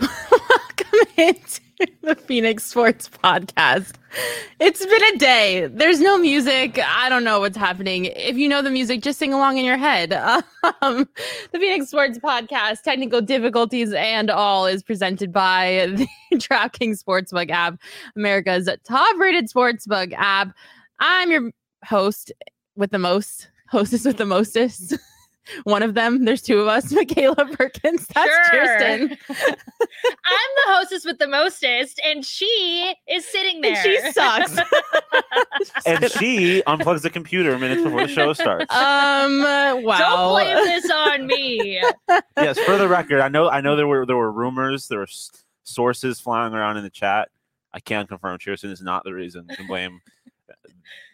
Welcome into the Phoenix Sports Podcast. It's been a day. There's no music. I don't know what's happening. If you know the music, just sing along in your head. Um, the Phoenix Sports Podcast, technical difficulties and all, is presented by the DraftKings Sportsbook app, America's top-rated sportsbook app. I'm your host with the most, hostess with the mostest. One of them. There's two of us. Michaela Perkins. That's Sure. Kirsten. I'm the hostess with the mostest, and she is sitting there. And she sucks. and she unplugs the computer minutes before the show starts. Um. Wow. Don't blame this on me. yes, for the record, I know I know there were there were rumors, there were s- sources flying around in the chat. I can confirm Cheerson is not the reason to blame uh, We're-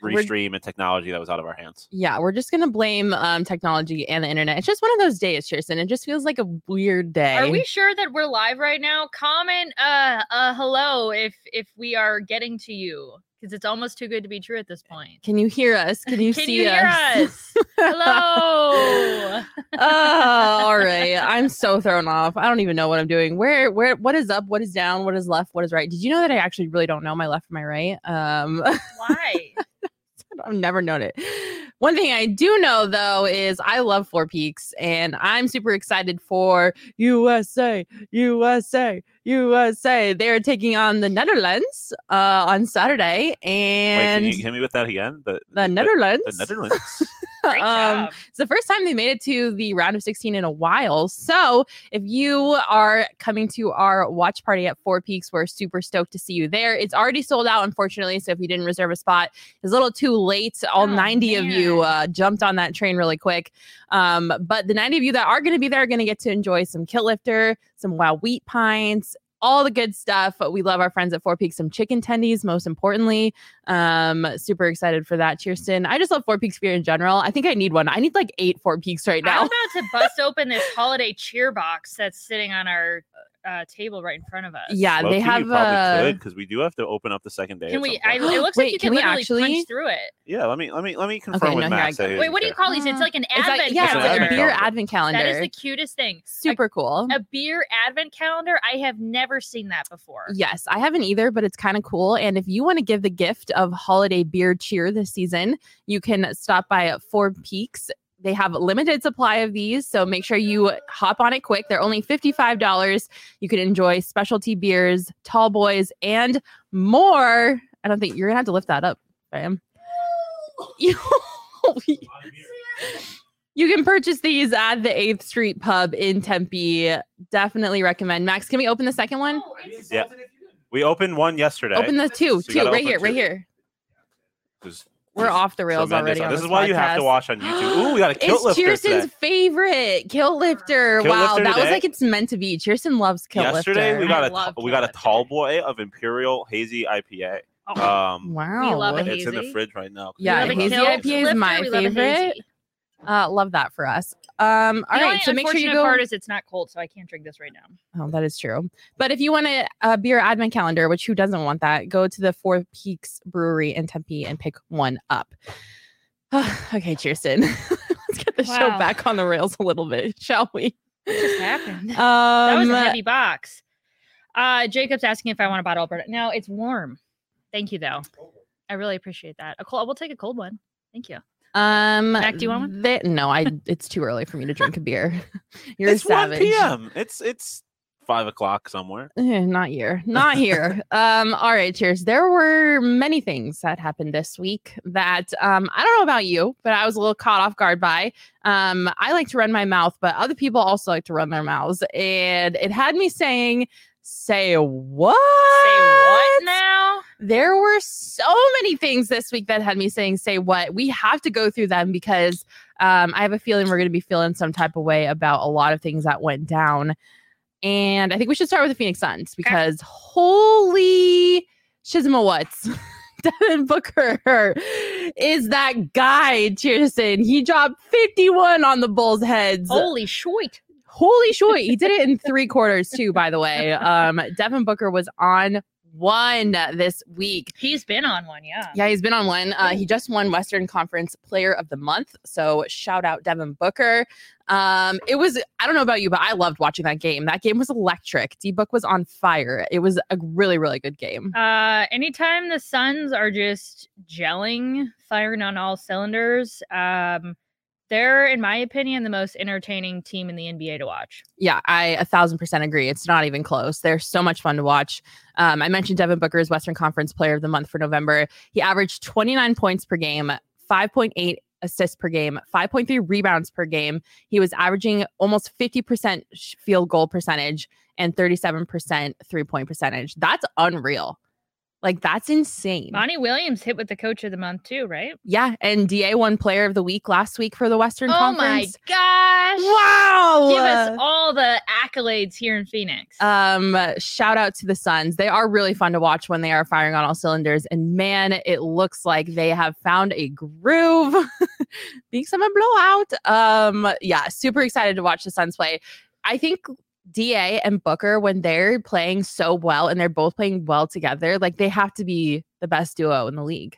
restream and technology that was out of our hands. Yeah, we're just gonna blame um technology and the internet. It's just one of those days, Kirsten. It just feels like a weird day. Are we sure that we're live right now? Comment uh uh hello if if we are getting to you because it's almost too good to be true at this point. Can you hear us? Can you Can see you hear us? us? Hello. oh, all right. I'm so thrown off. I don't even know what I'm doing. Where, where, what is up? What is down? What is left? What is right? Did you know that I actually really don't know my left from my right? Um, Why? I've never known it. One thing I do know though is I love Four Peaks and I'm super excited for USA, USA, USA. They're taking on the Netherlands uh, on Saturday Wait, can you hit me with that again? The, the Netherlands. The Netherlands. Um, it's the first time they made it to the round of 16 in a while. So if you are coming to our watch party at Four Peaks, we're super stoked to see you there. It's already sold out, unfortunately. So if you didn't reserve a spot, it's a little too late. All Oh, 90 of you uh, jumped on that train really quick. Um, but the 90 of you that are going to be there are going to get to enjoy some kilt lifter, some wild wheat pints. All the good stuff. We love our friends at Four Peaks, some chicken tendies, most importantly. Um, super excited for that, Kirsten. I just love Four Peaks beer in general. I think I need one. I need like eight Four Peaks right now. I'm about to bust open this holiday cheer box that's sitting on our uh, table right in front of us. Yeah, they Low-key, have. you probably Uh, could because we do have to open up the second day. Can we? I, it looks Wait, like you can can, we literally actually- punch through it. yeah, let me let me let me confirm no, with here Max. I Wait, is what do you call these? It's like an it's advent like, yeah, it's like a beer advent calendar. That is the cutest thing. super cool. A, a beer advent calendar. I have never seen that before. Yes, I haven't either, but it's kind of cool. And if you want to give the gift of holiday beer cheer this season, you can stop by Four Peaks. They have a limited supply of these, so make sure you hop on it quick. They're only $55. You can enjoy specialty beers, tall boys, and more. I don't think you're going to have to lift that up, Bam. You, you can purchase these at the 8th Street Pub in Tempe. Definitely recommend. Max, can we open the second one? Oh, yeah, we opened one yesterday. Open the two, So you two, gotta right open here, right here. 'Cause We're off the rails tremendous- already. On This this is why you have to watch on YouTube. Ooh, we got a kilt It's lifter Kirsten's today. favorite kilt lifter. Kilt wow, lifter that was like it's meant to be. Kirsten loves kilt Yesterday lifter. we got I a we got a tall boy of Imperial Hazy IPA. Oh, Um, wow. love it. it's in the fridge right now. Yeah, We love a hazy IPA is my we love a favorite. Uh, love that for us. Um, all right, so make sure you go. part is it's not cold, so I can't drink this right now. Oh, that is true. But if you want a, a beer advent calendar, which who doesn't want that, go to the Four Peaks Brewery in Tempe and pick one up. okay, Kirsten. Let's get the show back on the rails a little bit, shall we? What just happened? Um, that was a heavy box. Uh, Jacob's asking if I want a bottle of opener. No, it's warm. Thank you, though. I really appreciate that. A cold. We'll take a cold one. Thank you. Um, Mac, do you want one? the- no, I. It's too early for me to drink a beer. You're it's a savage. 1 p.m. It's it's five o'clock somewhere. Eh, not here. Not here. um, all right, cheers. There were many things that happened this week that um, I don't know about you, but I was a little caught off guard by. Um, I like to run my mouth, but other people also like to run their mouths. And it had me saying, say what? Say what now? There were so many things this week that had me saying, say what? We have to go through them because um, I have a feeling we're going to be feeling some type of way about a lot of things that went down. And I think we should start with the Phoenix Suns because holy shizma what's Devin Booker is that guy, Cheerson. He dropped 51 on the Bulls' heads. Holy shit. Holy shit. He did it in three quarters, too, by the way. Um, Devin Booker was on one this week. He's been on one, yeah. Yeah, he's been on one. Uh, he just won Western Conference Player of the Month. So shout out Devin Booker. Um, it was, I don't know about you, but I loved watching that game. That game was electric. D Book was on fire. It was a really, really good game. Uh, anytime the Suns are just gelling, firing on all cylinders, um, they're, in my opinion, the most entertaining team in the NBA to watch. Yeah, I a thousand percent agree. It's not even close. They're so much fun to watch. Um, I mentioned Devin Booker's Western Conference Player of the Month for November. He averaged 29 points per game, 5.8 assists per game, 5.3 rebounds per game. He was averaging almost 50% field goal percentage and 37% three point percentage. That's unreal. Like that's insane. Monty Williams hit with the coach of the month too, right? Yeah, and Da won player of the week last week for the Western oh Conference. Oh my gosh. Wow. Give us all the accolades here in Phoenix. Um, shout out to the Suns. They are really fun to watch when they are firing on all cylinders. And man, it looks like they have found a groove. Being some a blowout. Um, yeah, super excited to watch the Suns play. I think Da and Booker, when they're playing so well and they're both playing well together, like they have to be the best duo in the league.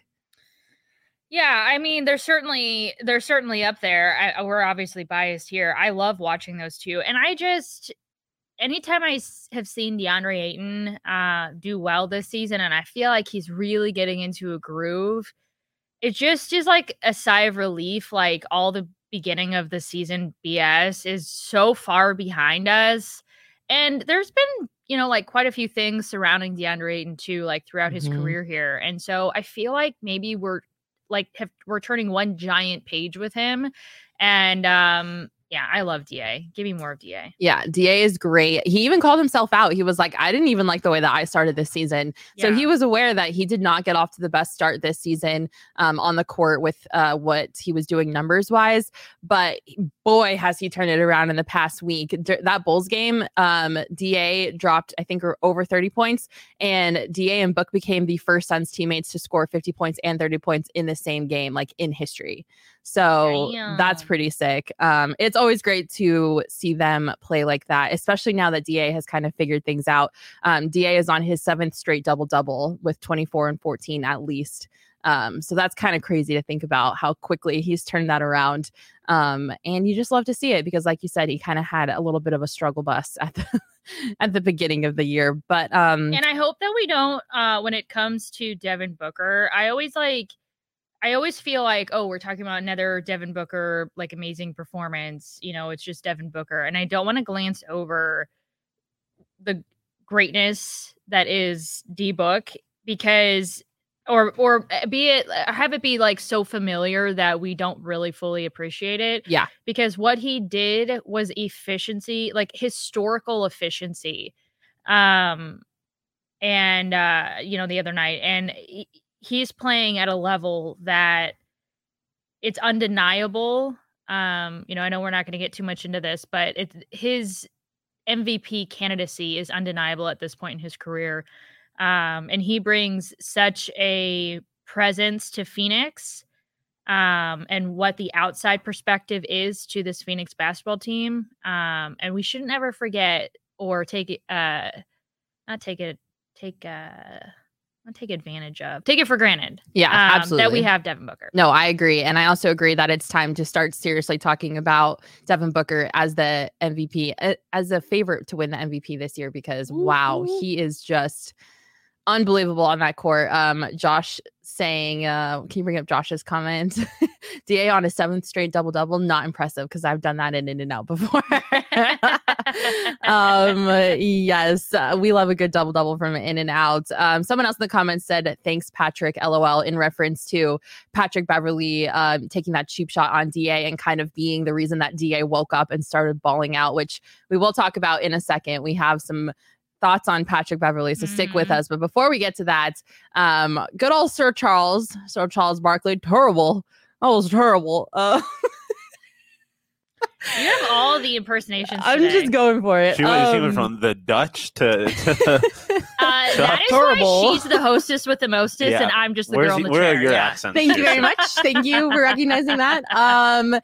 Yeah, I mean, they're certainly they're certainly up there. I, we're obviously biased here. I love watching those two, and I just anytime I have seen DeAndre Ayton uh, do well this season, and I feel like he's really getting into a groove. It just is like a sigh of relief. Like all the beginning of the season BS is so far behind us, and there's been you know like quite a few things surrounding DeAndre Ayton too, like throughout his Mhm. career here, and so I feel like maybe we're like have we're turning one giant page with him. And um yeah, I love DA. Give me more of DA. Yeah, Da is great. He even called himself out. He was like, I didn't even like the way that I started this season. So he was aware that he did not get off to the best start this season um, on the court with uh, what he was doing numbers wise. But boy, has he turned it around in the past week. D- that Bulls game, um, Da dropped, I think, or over 30 points, and Da and Book became the first Suns teammates to score 50 points and 30 points in the same game, like in history. So that's pretty sick. Um, it's always great to see them play like that, especially now that DA has kind of figured things out. Um, DA is on his seventh straight double double with 24 and 14 at least. Um, so that's kind of crazy to think about how quickly he's turned that around. Um, and you just love to see it because, like you said, he kind of had a little bit of a struggle bus at the at the beginning of the year. But um, And I hope that we don't uh when it comes to Devin Booker, I always like I always feel like, oh, we're talking about another Devin Booker like amazing performance. You know, it's just Devin Booker. And I don't want to glance over the greatness that is D Book because or or uh, be it have it be like so familiar that we don't really fully appreciate it yeah, because what he did was efficiency like historical efficiency um and uh you know the other night and he- he's playing at a level that it's undeniable um you know i know we're not going to get too much into this but it's his mvp candidacy is undeniable at this point in his career um and he brings such a presence to phoenix um, and what the outside perspective is to this Phoenix basketball team. Um, and we shouldn't ever forget or take it, uh, not take it, take, uh, not take advantage of, take it for granted. yeah, um, absolutely. That we have Devin Booker. No, I agree. And I also agree that it's time to start seriously talking about Devin Booker as the MVP, as a favorite to win the MVP this year because wow, he is just unbelievable on that court. Um, Josh saying, uh, can you bring up Josh's comment? DA on a seventh straight double double, not impressive because I've done that in In and Out before. um, yes, uh, we love a good double double from In and Out. Um, someone else in the comments said, "Thanks, Patrick." LOL, in reference to Patrick Beverley um, taking that cheap shot on Da and kind of being the reason that Da woke up and started bawling out, which we will talk about in a second. We have some thoughts on Patrick Beverley, so stick with Mhm. us. But before we get to that, um, good old Sir Charles, Sir Charles Barkley, terrible. That was terrible. Uh, You have all the impersonations. I'm today. just going for it. She went, she went Um, from the Dutch to, to Uh, that is Horrible. why she's the hostess with the mostest, Yeah. and I'm just the where's girl in the- the where chair. are your yeah. accents? Thank you very much. Thank you for recognizing that. Um,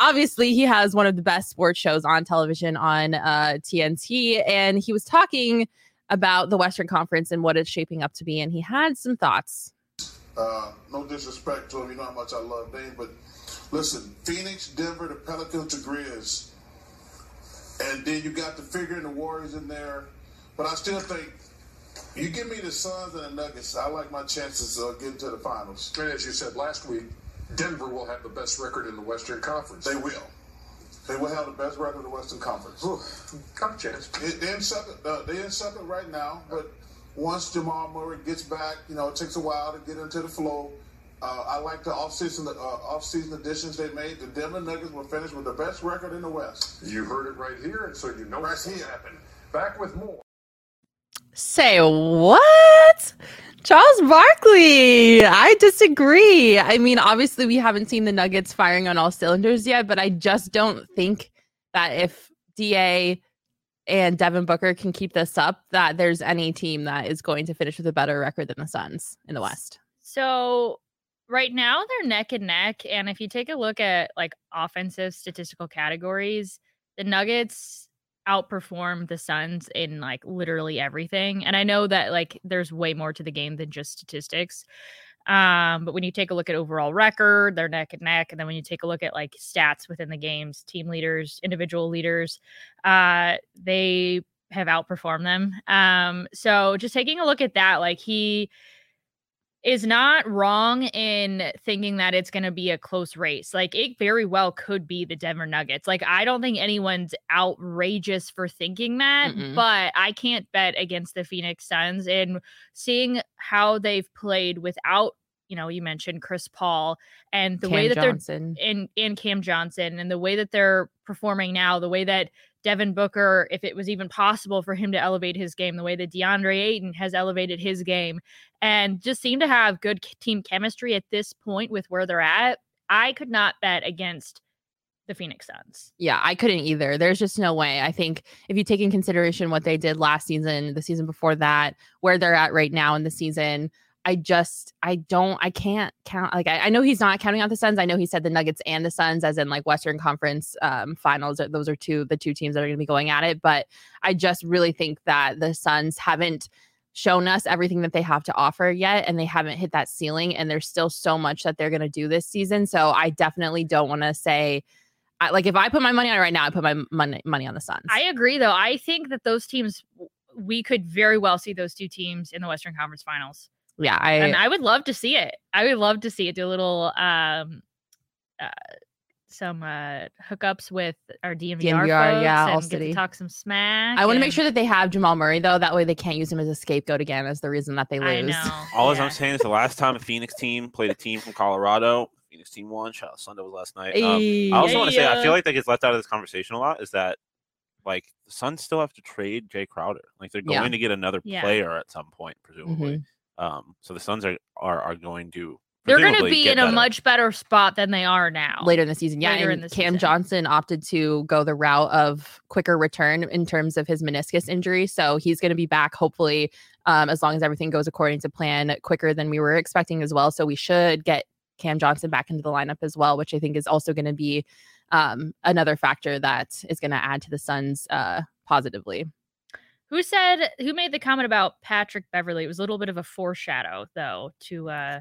obviously, he has one of the best sports shows on television on uh, TNT, and he was talking about the Western Conference and what it's shaping up to be, and he had some thoughts. Uh, no disrespect to him, you know how much I love Dane, but listen, Phoenix, Denver, the Pelicans, the Grizz, and then you got the figure and the Warriors in there. But I still think you give me the Suns and the Nuggets, I like my chances of getting to the finals. And as you said last week, Denver will have the best record in the Western Conference. They will. They will have the best record in the Western Conference. Got chance. They- They're in second. Uh, they're in second right now, but once Jamal Murray gets back, you know, it takes a while to get into the flow. Uh, I like the offseason uh, offseason additions they made. The Denver Nuggets will finish with the best record in the West. You heard it right here, and so you know Right what's going to here. happen. Back with more. Say what? Charles Barkley. I disagree. I mean, obviously, we haven't seen the Nuggets firing on all cylinders yet, but I just don't think that if DA and Devin Booker can keep this up, that there's any team that is going to finish with a better record than the Suns in the West. So right now they're neck and neck. And if you take a look at like offensive statistical categories, the Nuggets outperform the Suns in like literally everything. And I know that like there's way more to the game than just statistics. Um, but when you take a look at overall record, they're neck and neck. And then when you take a look at like stats within the games, team leaders, individual leaders, uh, they have outperformed them. Um, so just taking a look at that, like he is not wrong in thinking that it's going to be a close race. Like it very well could be the Denver Nuggets. Like I don't think anyone's outrageous for thinking that, Mm-mm. but I can't bet against the Phoenix Suns and seeing how they've played without, you know, you mentioned Chris Paul and the Cam way that Johnson. they're in and Cam Johnson and the way that they're performing now, the way that Devin Booker, if it was even possible for him to elevate his game, the way that DeAndre Ayton has elevated his game, and just seem to have good team chemistry at this point with where they're at. I could not bet against the Phoenix Suns. Yeah, I couldn't either. There's just no way. I think if you take in consideration what they did last season, the season before that, where they're at right now in the season, I just I don't I can't count like I, I know he's not counting out the Suns. I know he said the Nuggets and the Suns as in like Western Conference um finals. Those are two the two teams that are gonna be going at it. But I just really think that the Suns haven't shown us everything that they have to offer yet and they haven't hit that ceiling and there's still so much that they're going to do this season so i definitely don't want to say I, like if I put my money on it right now, I put my money money on the Suns. I agree, though. I think that those teams, we could very well see those two teams in the Western Conference Finals, yeah, I, and I would love to see it. I would love to see it do a little, um, uh, some uh hookups with our DMVR, DNVR, folks yeah, and All get City. talk some smack. I want to make sure that they have Jamal Murray though. That way they can't use him as a scapegoat again as the reason that they I lose. know. All yeah. I'm saying is the last time a Phoenix team played a team from Colorado, Phoenix team won. Shout out Sunday was last night. Um, I also want to say I feel like that gets left out of this conversation a lot. Is that like the Suns still have to trade Jay Crowder? Like they're Yeah. going to get another Yeah. player at some point, presumably. Mhm. Um, so the Suns are are, are going to. They're going to be get in a better. much better spot than they are now. later in the season. Yeah, Later and in the Cam season. Johnson opted to go the route of quicker return in terms of his meniscus injury. So he's going to be back hopefully um, as long as everything goes according to plan quicker than we were expecting as well. So we should get Cam Johnson back into the lineup as well, which I think is also going to be um, another factor that is going to add to the Suns uh, positively. Who said who made the comment about Patrick Beverley? It was a little bit of a foreshadow, though, to uh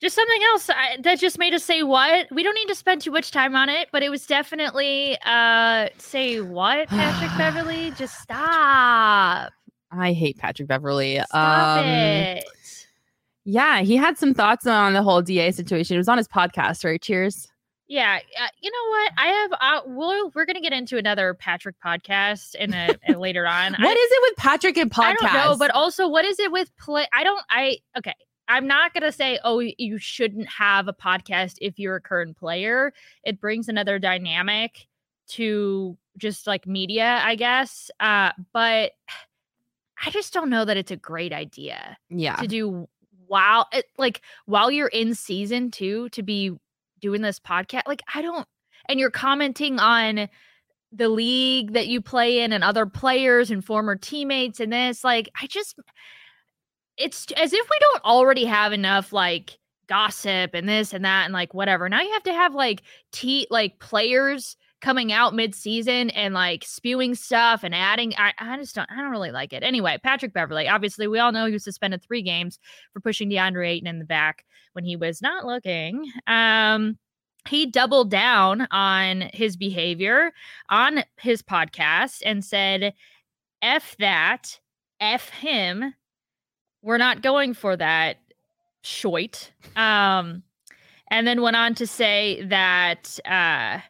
just something else I, that just made us say what. We don't need to spend too much time on it, but it was definitely uh say what Patrick Beverley. Just stop, I hate Patrick Beverly. stop Um, it. Yeah, he had some thoughts on the whole DA situation. It was on his podcast, right? Cheers. Yeah, uh, you know what? I have. Uh, we'll, we're going to get into another Patrick podcast in a, a later on. What is I, it with Patrick and podcast? I don't know, but also what is it with play? I don't. I okay. I'm not going to say, oh, you shouldn't have a podcast if you're a current player. It brings another dynamic to just like media, I guess. Uh, but I just don't know that it's a great idea yeah, to do while it, like while you're in season two to be doing this podcast. Like I don't, and you're commenting on the league that you play in and other players and former teammates and this. Like I just, it's as if we don't already have enough like gossip and this and that and like whatever. Now you have to have like t like players coming out mid-season and like spewing stuff and adding I, I just don't I don't really like it. Anyway, Patrick Beverley, obviously we all know he was suspended three games for pushing DeAndre Ayton in the back when he was not looking. Um he doubled down on his behavior on his podcast and said, F that, F him. We're not going for that shoit. Um, and then went on to say that uh,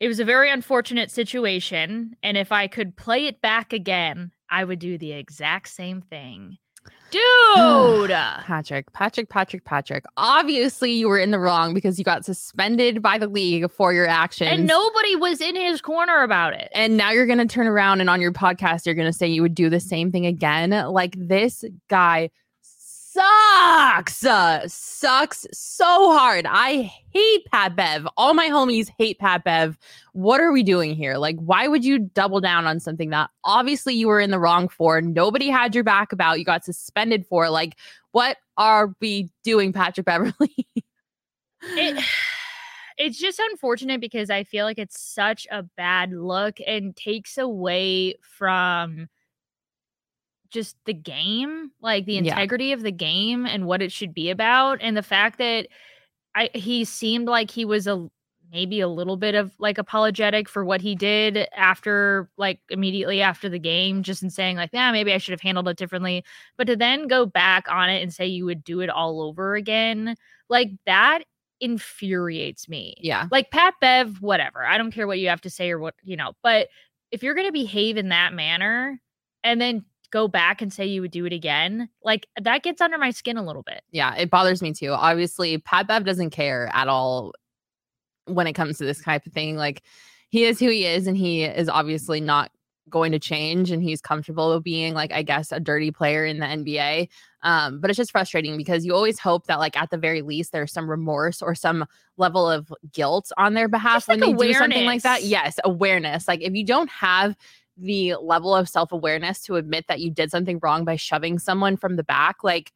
it was a very unfortunate situation. And if I could play it back again, I would do the exact same thing. Dude! Patrick, Patrick, Patrick, Patrick. Obviously, you were in the wrong because you got suspended by the league for your actions. and nobody was in his corner about it. and now you're going to turn around and on your podcast you're going to say you would do the same thing again like this guy sucks. Uh, sucks so hard. I hate pat bev. All my homies hate pat bev. What are we doing here? Like why would you double down on something that obviously you were in the wrong for nobody had your back about you got suspended for? Like what are we doing patrick beverley? It it's just unfortunate because I feel like it's such a bad look and takes away from just the game, like the Yeah. integrity of the game and what it should be about and the fact that I he seemed like he was a maybe a little bit of like apologetic for what he did after like immediately after the game just in saying like yeah maybe I should have handled it differently but to then go back on it and say you would do it all over again like that infuriates me yeah like Pat Bev, whatever. I don't care what you have to say or what, you know, but if you're going to behave in that manner and then go back and say you would do it again, like that gets under my skin a little bit. Yeah, it bothers me too. Obviously, Pat Bev doesn't care at all when it comes to this type of thing. Like, he is who he is, and he is obviously not going to change. And he's comfortable with being, like, I guess, a dirty player in the NBA. Um, but it's just frustrating because you always hope that, like, at the very least, there's some remorse or some level of guilt on their behalf Just, when like, they do something like that. Yes, awareness. Like, if you don't have the level of self awareness to admit that you did something wrong by shoving someone from the back, like,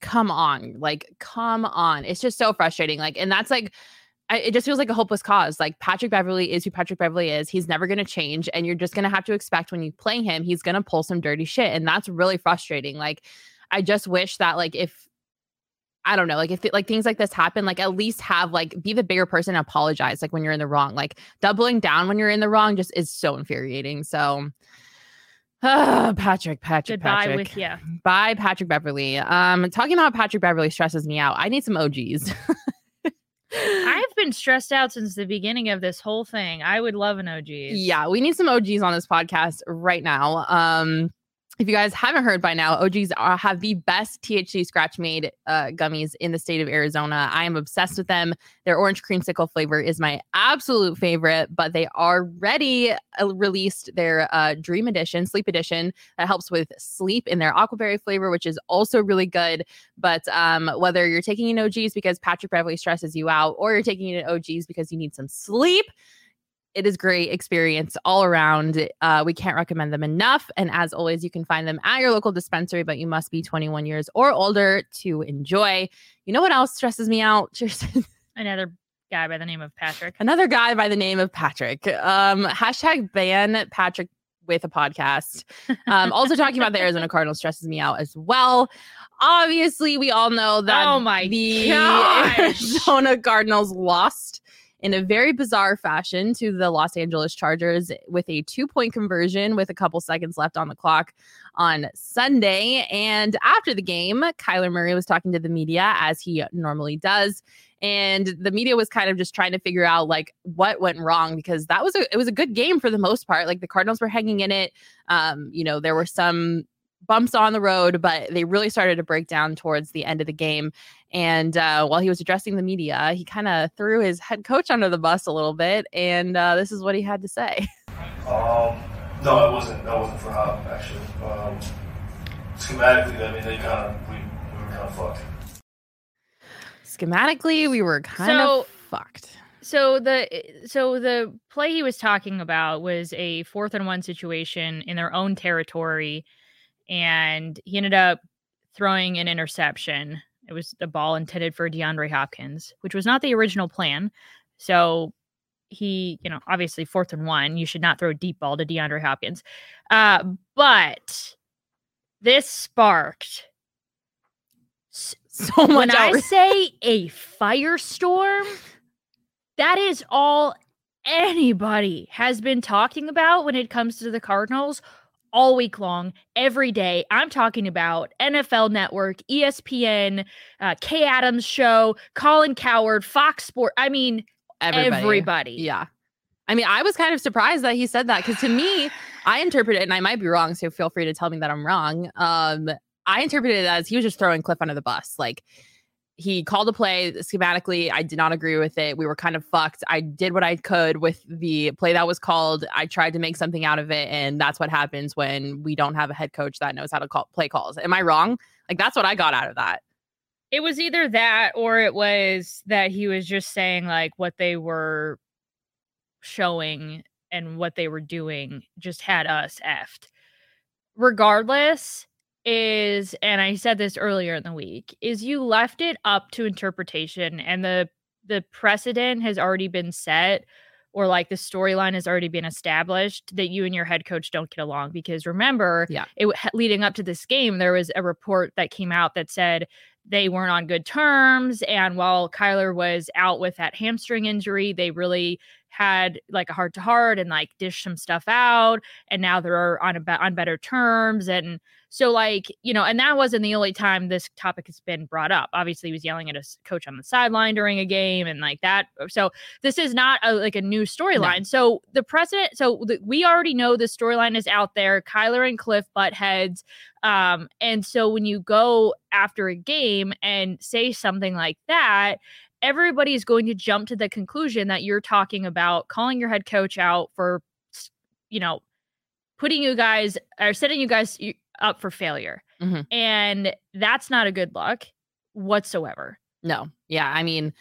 come on, like, come on. It's just so frustrating. Like, and that's like, I, it just feels like a hopeless cause. Like Patrick Beverley is who Patrick Beverley is. He's never going to change, and you're just going to have to expect when you play him, he's going to pull some dirty shit, and that's really frustrating. Like, I just wish that like if I don't know, like if it, like things like this happen, like at least have like be the bigger person and apologize like when you're in the wrong. Like doubling down when you're in the wrong just is so infuriating. So. Patrick, Patrick, Goodbye Patrick. with you. Bye, Patrick Beverley. Um, talking about Patrick Beverley stresses me out. I need some OGs. I've been stressed out since the beginning of this whole thing. I would love an OG. Yeah, we need some OGs on this podcast right now. Um, if you guys haven't heard by now, OGs are, have the best THC scratch made uh, gummies in the state of Arizona. I am obsessed with them. Their orange creamsicle flavor is my absolute favorite, but they already uh, released their uh, Dream Edition, Sleep Edition, that helps with sleep in their aquaberry flavor, which is also really good. But um, whether you're taking an OGs because Patrick Beverley stresses you out, or you're taking an OGs because you need some sleep, it is great experience all around. Uh, we can't recommend them enough. And as always, you can find them at your local dispensary, but you must be 21 years or older to enjoy. You know what else stresses me out? Cheers. Another guy by the name of Patrick. Another guy by the name of Patrick. Um, hashtag ban Patrick with a podcast. Um, also talking about the Arizona Cardinals stresses me out as well. Obviously, we all know that Oh my the gosh. Arizona Cardinals lost in a very bizarre fashion to the Los Angeles Chargers with a two point conversion with a couple seconds left on the clock on Sunday. And after the game, Kyler Murray was talking to the media as he normally does. And the media was kind of just trying to figure out like what went wrong because that was a it was a good game for the most part. Like the Cardinals were hanging in it. Um, you know, there were some bumps on the road, but they really started to break down towards the end of the game. And uh, while he was addressing the media, he kind of threw his head coach under the bus a little bit. And uh, this is what he had to say. Um, no, it wasn't. That wasn't for Hop actually. Um, schematically, I mean, they kind of we, we were kind of fucked. Schematically, we were kind So- of fucked. So the so the play he was talking about was a fourth and one situation in their own territory, and he ended up throwing an interception. It was a ball intended for DeAndre Hopkins, which was not the original plan. So he, you know, obviously fourth and one, you should not throw a deep ball to DeAndre Hopkins. Uh, but this sparked So much when I say a firestorm, that is all anybody has been talking about when it comes to the Cardinals all week long, every day. I'm talking about NFL Network, ESPN, uh, Kay Adams Show, Colin Cowherd, Fox Sport. I mean, everybody. Yeah. I mean, I was kind of surprised that he said that because to me, I interpret it, and I might be wrong, so feel free to tell me that I'm wrong. Um, I interpreted it as he was just throwing Cliff under the bus. Like he called a play schematically. I did not agree with it. We were kind of fucked. I did what I could with the play that was called. I tried to make something out of it, and that's what happens when we don't have a head coach that knows how to call play calls. Am I wrong? Like that's what I got out of that. It was either that or it was that he was just saying like what they were showing and what they were doing just had us effed. Regardless, is and I said this earlier in the week, is you left it up to interpretation and the the precedent has already been set or like the storyline has already been established that you and your head coach don't get along because remember Yeah. it leading up to this game there was a report that came out that said they weren't on good terms and while Kyler was out with that hamstring injury they really had like a heart to heart and like dished some stuff out and now they're on a be- on better terms and so like you know and that wasn't the only time this topic has been brought up. Obviously he was yelling at his coach on the sideline during a game and like that so this is not a, like a new storyline. So the precedent so the, we already know the storyline is out there kyler and cliff butt heads um and so when you go after a game and say something like that everybody's going to jump to the conclusion that you're talking about calling your head coach out for you know putting you guys or setting you guys up for failure Mhm. and that's not a good look whatsoever No. Yeah. I mean,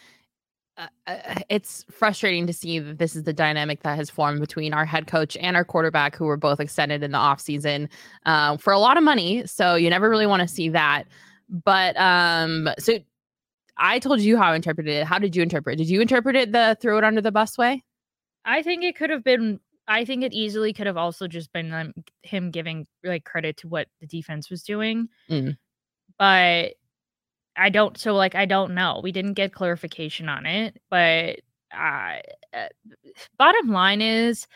uh, uh, it's frustrating to see that this is the dynamic that has formed between our head coach and our quarterback, who were both extended in the offseason uh, for a lot of money. So you never really want to see that. But um, so I told you how I interpreted it. How did you interpret it? Did you interpret it the throw it under the bus way? i think it could have been i think it easily could have also just been um, him giving like credit to what the defense was doing Mm. but i don't so like i don't know we didn't get clarification on it but uh, bottom line is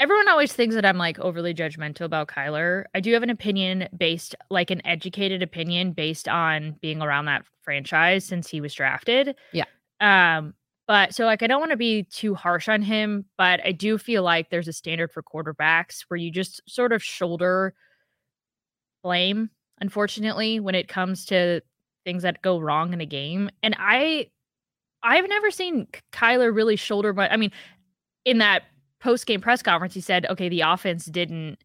everyone always thinks that I'm like overly judgmental about Kyler. I do have an opinion based, like an educated opinion based on being around that franchise since he was drafted. Yeah. Um, but so like I don't want to be too harsh on him, but I do feel like there's a standard for quarterbacks where you just sort of shoulder blame, unfortunately, when it comes to things that go wrong in a game. And I I've never seen Kyler really shoulder but I mean, in that post game press conference, he said, okay, the offense didn't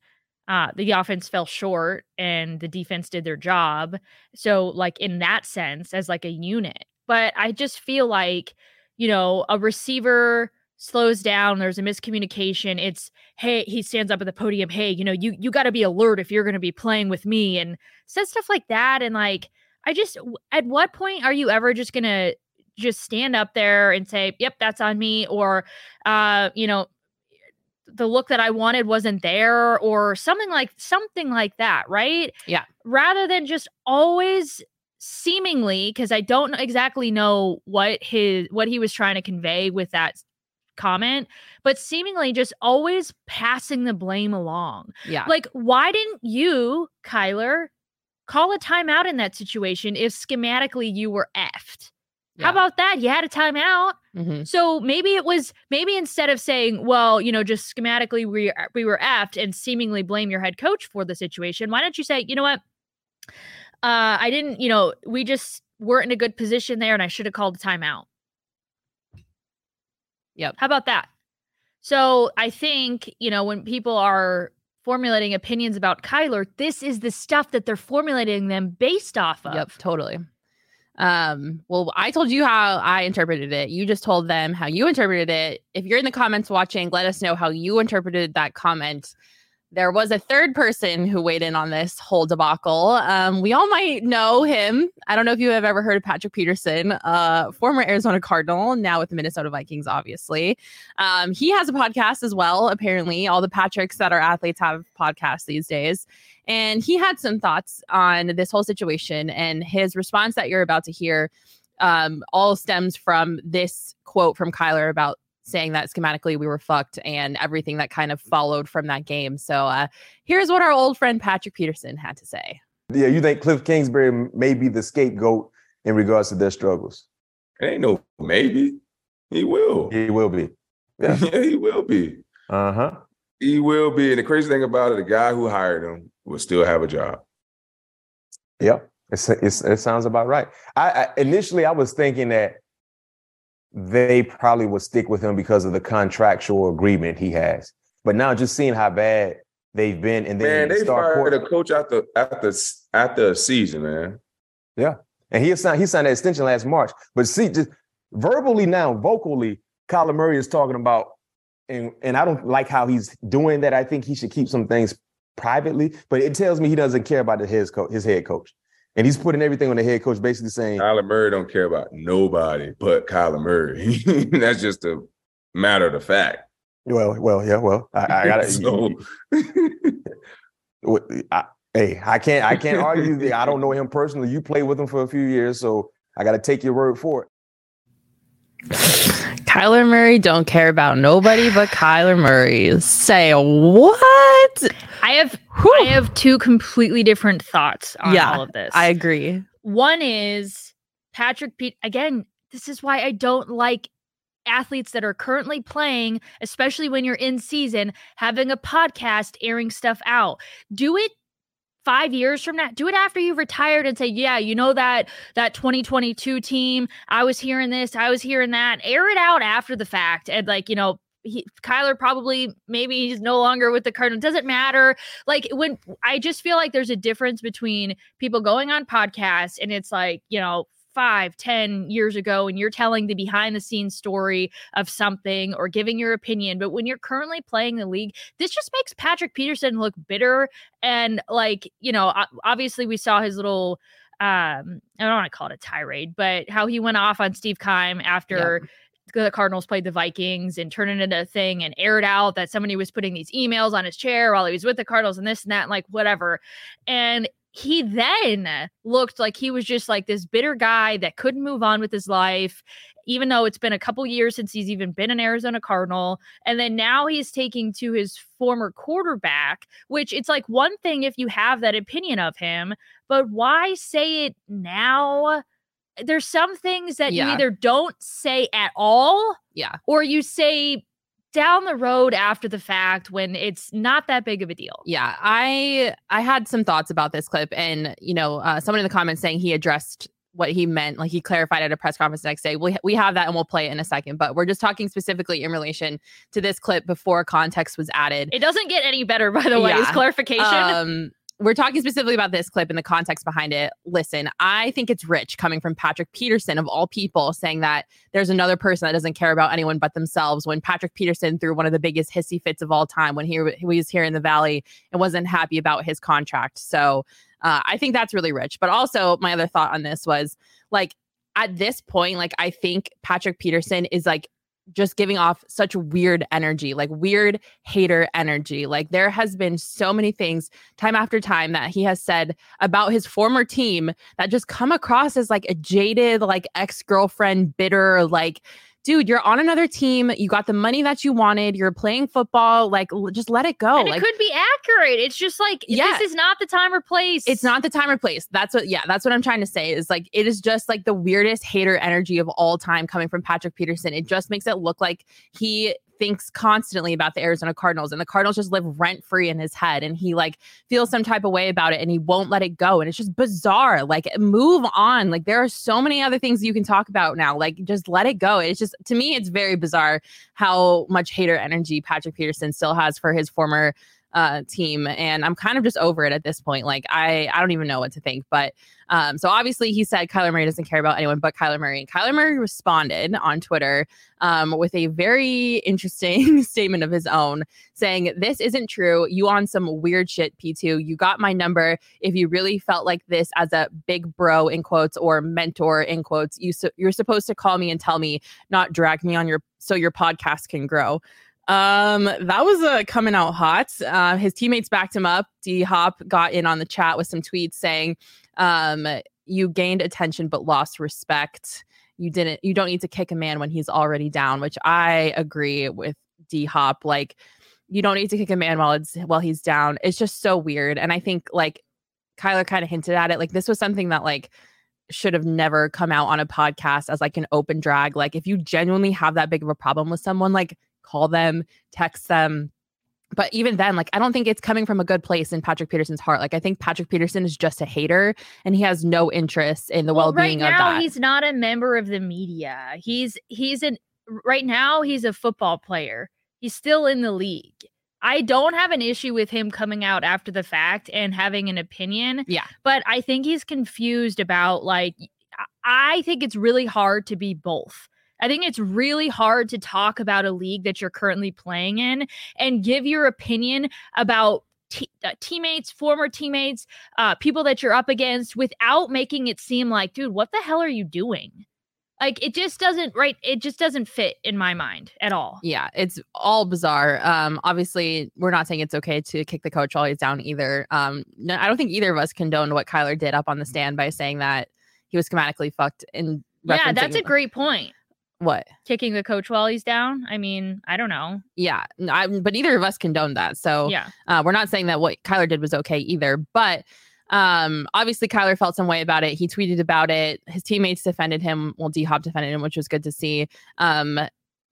uh the offense fell short and the defense did their job. So like in that sense, as like a unit. But I just feel like, you know, a receiver slows down, there's a miscommunication. It's hey, he stands up at the podium, hey, you know, you you gotta be alert if you're gonna be playing with me and says stuff like that. And like I just at what point are you ever just gonna just stand up there and say, "Yep, that's on me," or, uh, you know, the look that I wanted wasn't there, or something like something like that, right? Yeah. Rather than just always seemingly because I don't exactly know what his what he was trying to convey with that comment, but seemingly just always passing the blame along. Yeah. Like, why didn't you, Kyler, call a timeout in that situation if schematically you were effed? Yeah. How about that? You had a timeout. Mhm. So maybe it was maybe instead of saying, well, you know, just schematically we we were effed and seemingly blame your head coach for the situation. Why don't you say, you know what? Uh, I didn't, you know, we just weren't in a good position there, and I should have called a timeout. Yep. How about that? So I think, you know, when people are formulating opinions about Kyler, this is the stuff that they're formulating them based off of. Yep, totally. Um, well, I told you how I interpreted it. You just told them how you interpreted it. If you're in the comments watching, let us know how you interpreted that comment. There was a third person who weighed in on this whole debacle. Um, we all might know him. I don't know if you have ever heard of Patrick Peterson, uh, former Arizona Cardinal, now with the Minnesota Vikings, obviously. Um, he has a podcast as well, apparently. All the Patricks that are athletes have podcasts these days. And he had some thoughts on this whole situation. And his response that you're about to hear um, all stems from this quote from Kyler about saying that schematically we were fucked and everything that kind of followed from that game. So uh, here's what our old friend Patrick Peterson had to say. Yeah, you think Cliff Kingsbury may be the scapegoat in regards to their struggles? It ain't no maybe. He will. He will be. Yeah, he will be. Uh huh. He will be. And the crazy thing about it, the guy who hired him will still have a job. Yep. It's, it's, it sounds about right. I, I initially I was thinking that they probably would stick with him because of the contractual agreement he has. But now just seeing how bad they've been, and then Man, they fired quarter- a coach after after after a season, man. Yeah. And he signed he signed that extension last March. But see, just verbally now, vocally, Kyler Murray is talking about, and and I don't like how he's doing that. I think he should keep some things privately, but it tells me he doesn't care about his coach, his head coach. And he's putting everything on the head coach, basically saying, Kyler Murray don't care about nobody but Kyler Murray. That's just a matter of the fact. Well, well, yeah, well, I, I gotta. So- I- hey, I can't, I can't argue. that I don't know him personally. You played with him for a few years, so I got to take your word for it. Kyler Murray don't care about nobody but Kyler Murray. Say what? I have I have two completely different thoughts on Yeah, all of this. I agree. One is Patrick Pete again, this is why I don't like athletes that are currently playing, especially when you're in season, having a podcast airing stuff out. Do it five years from now do it after you've retired and say yeah you know that that 2022 team i was hearing this i was hearing that air it out after the fact and like you know he, Kyler probably maybe he's no longer with the Cardinals. Doesn't matter. Like when I just feel like there's a difference between people going on podcasts and it's like, you know, five, ten years ago, and you're telling the behind the scenes story of something or giving your opinion. But when you're currently playing the league, this just makes Patrick Peterson look bitter. And like, you know, obviously we saw his little um, I don't want to call it a tirade, but how he went off on Steve Keim after the Cardinals played the Vikings and turned it into a thing and aired out that somebody was putting these emails on his chair while he was with the Cardinals and this and that, and like whatever. And he then looked like he was just like this bitter guy that couldn't move on with his life, even though it's been a couple years since he's even been an Arizona Cardinal. And then now he's taking to his former quarterback, which it's like one thing if you have that opinion of him, but why say it now? There's some things that you either don't say at all Yeah. or you say down the road after the fact when it's not that big of a deal. Yeah, I I had some thoughts about this clip, and you know, uh, someone in the comments saying he addressed what he meant, like he clarified at a press conference the next day. We we have that, and we'll play it in a second. But we're just talking specifically in relation to this clip before context was added. It doesn't get any better, by the way, Yeah. clarification. Um, we're talking specifically about this clip and the context behind it. Listen, I think it's rich coming from Patrick Peterson of all people saying that there's another person that doesn't care about anyone but themselves. When Patrick Peterson threw one of the biggest hissy fits of all time when he, he was here in the Valley and wasn't happy about his contract. So uh, I think that's really rich. But also, my other thought on this was like, at this point, like, I think Patrick Peterson is like just giving off such weird energy, like weird hater energy. Like there has been so many things time after time that he has said about his former team that just come across as like a jaded, like ex-girlfriend, bitter, like dude, you're on another team. You got the money that you wanted. You're playing football. Like, l- just let it go. and like, it could be accurate. It's just like Yeah. this is not the time or place. it's not the time or place. That's what, yeah, that's what I'm trying to say is like, it is just like the weirdest hater energy of all time coming from Patrick Peterson. It just makes it look like he thinks constantly about the Arizona Cardinals and the Cardinals just live rent free in his head and he like feels some type of way about it and he won't let it go. And it's just bizarre. Like, move on. Like, there are so many other things you can talk about now. Like, just let it go. It's just, to me, it's very bizarre how much hater energy Patrick Peterson still has for his former uh team and i'm kind of just over it at this point like i i don't even know what to think but um so obviously he said kyler murray doesn't care about anyone but kyler murray and kyler murray responded on twitter um with a very interesting statement of his own saying this isn't true. You on some weird shit p2 you got my number. If you really felt like this as a big bro in quotes or mentor in quotes you su- you're supposed to call me and tell me not drag me on your so your podcast can grow um, that was uh, coming out hot. Uh, his teammates backed him up. D Hop got in on the chat with some tweets saying, um, you gained attention but lost respect. You didn't, you don't need to kick a man when he's already down, which I agree with D Hop. Like, you don't need to kick a man while it's while he's down. It's just so weird. And I think like Kyler kind of hinted at it. Like this was something that like should have never come out on a podcast as like an open drag. Like if you genuinely have that big of a problem with someone, like call them, text them. But even then, like I don't think it's coming from a good place in Patrick Peterson's heart. Like I think Patrick Peterson is just a hater and he has no interest in the Well, well-being right of now that. he's not a member of the media. He's he's an right now he's a football player. He's still in the league. I don't have an issue with him coming out after the fact and having an opinion. Yeah. But I think he's confused about like I think it's really hard to be both. I think it's really hard to talk about a league that you're currently playing in and give your opinion about te- uh, teammates, former teammates, uh, people that you're up against without making it seem like, dude, what the hell are you doing? Like it just doesn't right. It just doesn't fit in my mind at all. yeah, it's all bizarre. Um, obviously, we're not saying it's okay to kick the coach while he's down either. Um, no, I don't think either of us condoned what Kyler did up on the stand by saying that he was schematically fucked. In Yeah, that's a great point. What. Kicking the coach while he's down. I mean, I don't know. Yeah, I, but neither of us condoned that. So Yeah. uh, we're not saying that what Kyler did was okay either. But um, obviously, Kyler felt some way about it. He tweeted about it. His teammates defended him. Well, D Hop defended him, which was good to see. Um,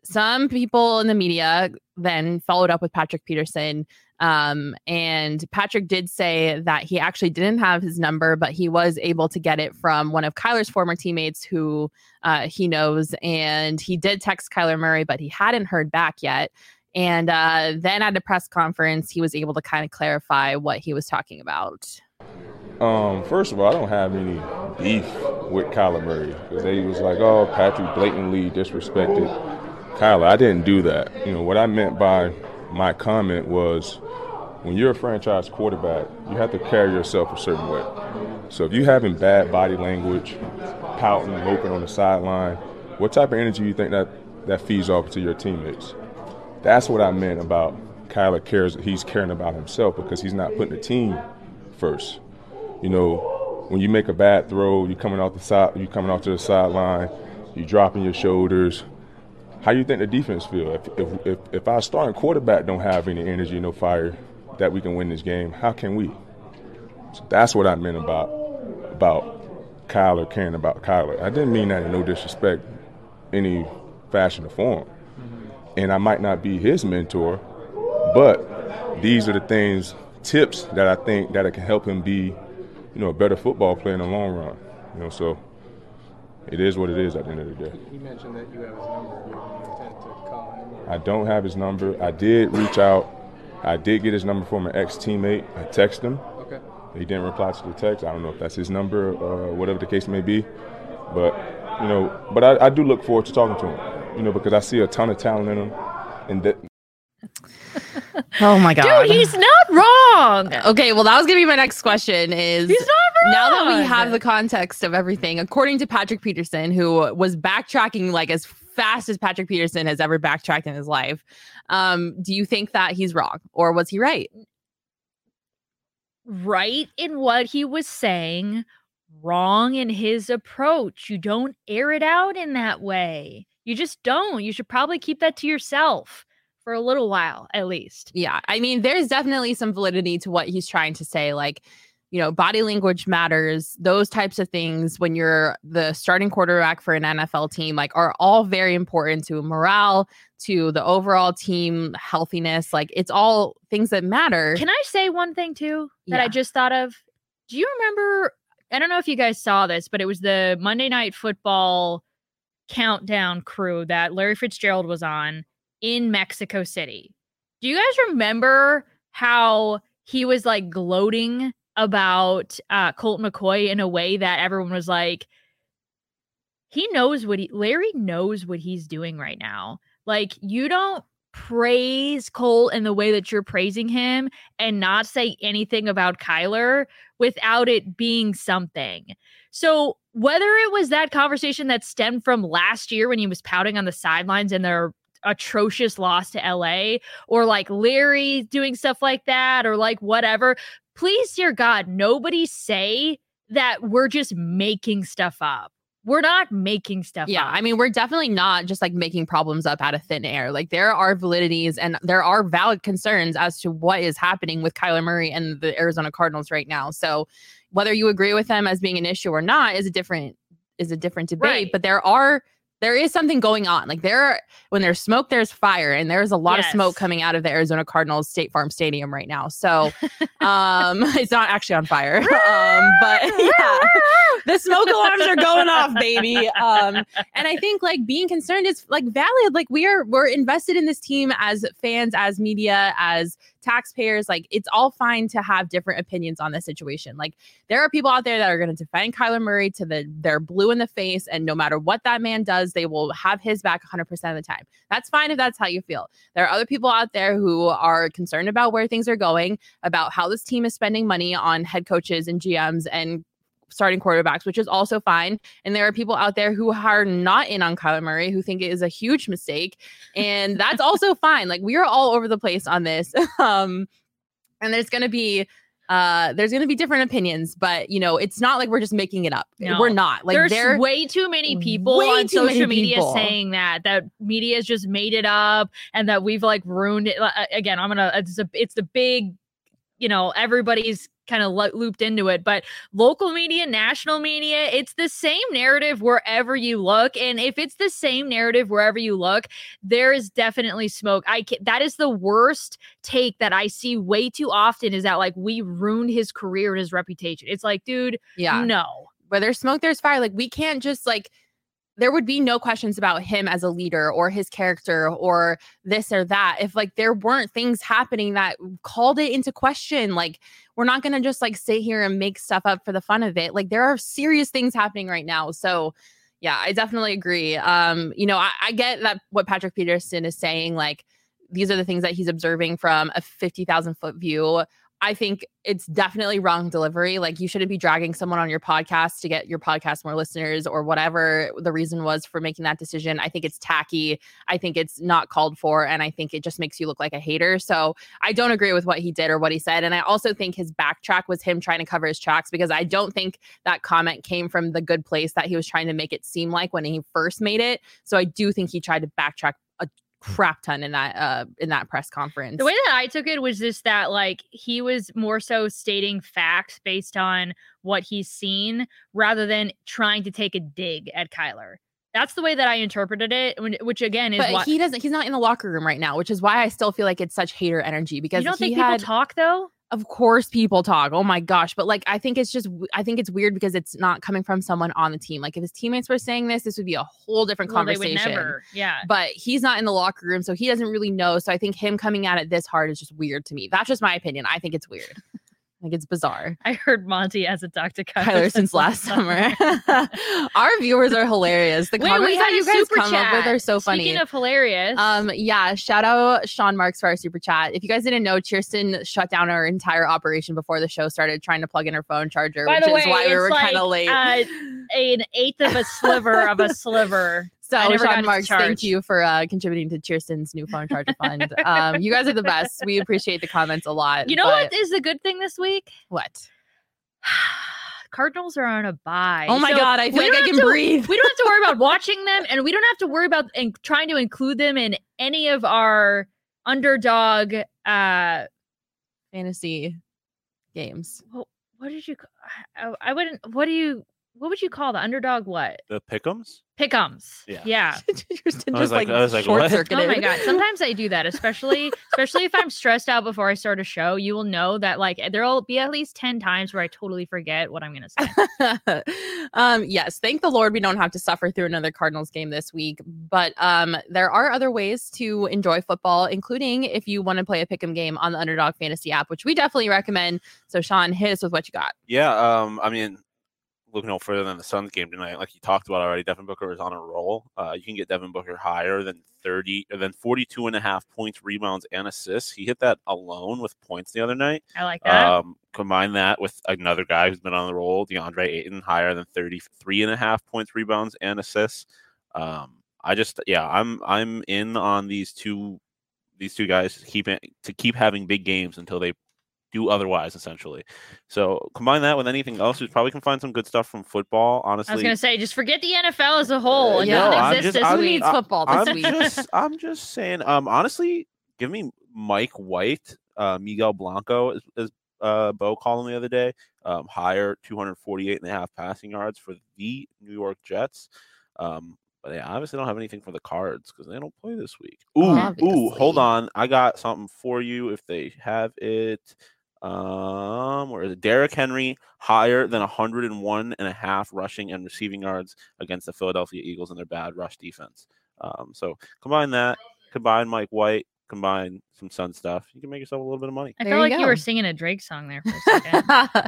some people in the media then followed up with Patrick Peterson. Um, and Patrick did say that he actually didn't have his number, but he was able to get it from one of Kyler's former teammates who uh, he knows. And he did text Kyler Murray, but he hadn't heard back yet. And uh, then at a press conference, he was able to kind of clarify what he was talking about. Um, first of all, I don't have any beef with Kyler Murray because they was like, "Oh, Patrick blatantly disrespected Kyler." I didn't do that. You know what I meant by my comment was, when you're a franchise quarterback, you have to carry yourself a certain way. So if you're having bad body language, pouting, moping on the sideline, what type of energy do you think that that feeds off to your teammates? That's what I meant about Kyler cares. He's caring about himself because he's not putting the team first. You know, when you make a bad throw, you're coming off the side, you're coming off to the sideline, you're dropping your shoulders. How do you think the defense feel? If if if, if our starting quarterback don't have any energy, no fire, that we can win this game, how can we? So that's what I meant about about Kyler caring about Kyler. I didn't mean that in no disrespect, any fashion or form. And I might not be his mentor, but these are the things, tips that I think that it can help him be, you know, a better football player in the long run. You know, so it is what it is at the end of the day. You mentioned that you have his number. You have no intent to call him. I don't have his number. I did reach out. I did get his number from an ex teammate. I texted him. Okay. He didn't reply to the text. I don't know if that's his number or whatever the case may be. But, you know, but I, I do look forward to talking to him, you know, because I see a ton of talent in him. And that, Oh my god, Dude, he's not wrong. Okay, well, that was gonna be my next question. Is He's not now that we have the context of everything, according to Patrick Peterson, who was backtracking like as fast as Patrick Peterson has ever backtracked in his life. Um, do you think that he's wrong or was he right? right in what he was saying, wrong in his approach. You don't air it out in that way. You just don't. You should probably keep that to yourself for a little while at least. Yeah. I mean, there's definitely some validity to what he's trying to say. Like, you know, body language matters, those types of things when you're the starting quarterback for an NFL team, like, are all very important to morale, to the overall team healthiness. Like, it's all things that matter. Can I say one thing too that I just thought of? Do you remember? I don't know if you guys saw this, but it was the Monday Night Football countdown crew that Larry Fitzgerald was on in Mexico City. Do you guys remember how he was like gloating about uh, Colt McCoy in a way that everyone was like, he knows what he, Larry knows what he's doing right now. Like, you don't praise Colt in the way that you're praising him and not say anything about Kyler without it being something. So, whether it was that conversation that stemmed from last year when he was pouting on the sidelines and their atrocious loss to LA, or like Leary doing stuff like that, or like whatever, please, dear God, nobody say that we're just making stuff up. We're not making stuff Yeah, up. I mean, we're definitely not just like making problems up out of thin air. Like there are validities and there are valid concerns as to what is happening with Kyler Murray and the Arizona Cardinals right now. So whether you agree with them as being an issue or not is a different is a different debate. Right. But there are there is something going on. Like there, are, when there's smoke, there's fire, and there's a lot of smoke coming out of the Arizona Cardinals State Farm Stadium right now. So, um, it's not actually on fire, um, but yeah, the smoke alarms are going off, baby. Um, and I think like being concerned is like valid. Like we are we're invested in this team as fans, as media, as taxpayers. Like it's all fine to have different opinions on this situation. Like there are people out there that are going to defend Kyler Murray to the they're blue in the face, and no matter what that man does, they will have his back 100% of the time. That's fine if that's how you feel. There are other people out there who are concerned about where things are going, about how this team is spending money on head coaches and GMs and starting quarterbacks, which is also fine. And there are people out there who are not in on Kyler Murray who think it is a huge mistake. And that's also fine. Like we are all over the place on this. Um, and there's gonna be uh there's gonna be different opinions, but you know, it's not like we're just making it up. No. We're not. Like There's there way too many people on social media people. saying that that media has just made it up and that we've like ruined it. Like, Again, I'm gonna it's a, it's the big, you know, everybody's kind of looped into it, but local media, national media, it's the same narrative wherever you look, and if it's the same narrative wherever you look, there is definitely smoke. I can, that is the worst take that I see way too often. Is that like we ruined his career and his reputation? It's like, dude, yeah. no. where there's smoke, there's fire. Like we can't just like there would be no questions about him as a leader or his character or this or that if like there weren't things happening that called it into question. Like we're not gonna just like sit here and make stuff up for the fun of it. Like there are serious things happening right now. So yeah, I definitely agree. Um, you know, I, I get that what Patrick Peterson is saying, like these are the things that he's observing from a 50,000 foot view. I think it's definitely wrong delivery. Like you shouldn't be dragging someone on your podcast to get your podcast more listeners or whatever the reason was for making that decision. I think it's tacky. I think it's not called for. And I think it just makes you look like a hater. So I don't agree with what he did or what he said. And I also think his backtrack was him trying to cover his tracks because I don't think that comment came from the good place that he was trying to make it seem like when he first made it. So I do think he tried to backtrack crap ton in that uh in that press conference. The way that I took it was just that like he was more so stating facts based on what he's seen rather than trying to take a dig at Kyler. That's the way that I interpreted it, which again is but what he doesn't he's not in the locker room right now which is why i still feel like it's such hater energy because you don't think people had, talk though. Of course people talk oh my gosh but like i think it's just i think it's weird because it's not coming from someone on the team like if his teammates were saying this this would be a whole different Well, they would conversation never. Yeah. but he's not in the locker room so he doesn't really know so i think him coming at it this hard is just weird to me that's just my opinion i think it's weird like it's bizarre I heard Monty hasn't talked to Kyler, Kyler since last summer. Our viewers are hilarious. The Wait, comments that you guys come up with are so funny. Speaking of hilarious, Um, yeah, shout out Sean Marks for our super chat. If you guys didn't know, Kirsten shut down our entire operation before the show started, trying to plug in her phone charger, by which the way, is why we were like, kind of late. Uh, an eighth of a sliver of a sliver. So, I Sean Marks, thank you for uh, contributing to Kirsten's new phone charger fund. um, you guys are the best. We appreciate the comments a lot. You know but- what is the good thing this week? What? Cardinals are on a bye. Oh my So God, I feel like I can to- breathe. We don't have to worry about watching them, and we don't have to worry about in- trying to include them in any of our underdog. uh Fantasy games. What, what did you? I, I wouldn't. What do you? What would you call the underdog? What The Pickums. pickums? Yeah. Yeah. Kirsten I was just like- like, I was like, short what? Oh my god! Sometimes I do that, especially especially if I'm stressed out before I start a show. You will know that like there'll be at least ten times where I totally forget what I'm gonna say. um, yes, thank the Lord we don't have to suffer through another Cardinals game this week. But um, there are other ways to enjoy football, including if you want to play a pick'em game on the Underdog Fantasy app, which we definitely recommend. So, Sean, hit us with what you got. Yeah, um, I mean, looking no further than the Suns game tonight, like you talked about already, Devin Booker is on a roll. Uh, you can get Devin Booker higher than 30, or than 42 and a half points, rebounds, and assists. He hit that alone with points the other night. I like that. Um, combine that with another guy who's been on the roll, DeAndre Ayton, higher than 33 and a half points, rebounds, and assists. Um, I just, yeah, I'm, I'm in on these two, these two guys to keep it, to keep having big games until they do otherwise, essentially. So combine that with anything else, you probably can find some good stuff from football. Honestly, I was gonna say, just forget the NFL as a whole. It Yeah, doesn't I'm just- I'm- Who week. needs football this I'm week? just, I'm just saying. Um, honestly, give me Mike White, uh, Miguel Blanco, as, as uh, Bo called him the other day. Um, higher 248 and a half passing yards for the New York Jets. Um, but they obviously don't have anything for the Cards because they don't play this week. Ooh, ooh, hold on, I got something for you if they have it. Um, where is it? Derrick Henry higher than 101 and a half rushing and receiving yards against the Philadelphia Eagles and their bad rush defense. Um, so combine that, combine Mike White, combine some Sun stuff, you can make yourself a little bit of money. I There felt you like you were singing a Drake song there for a second.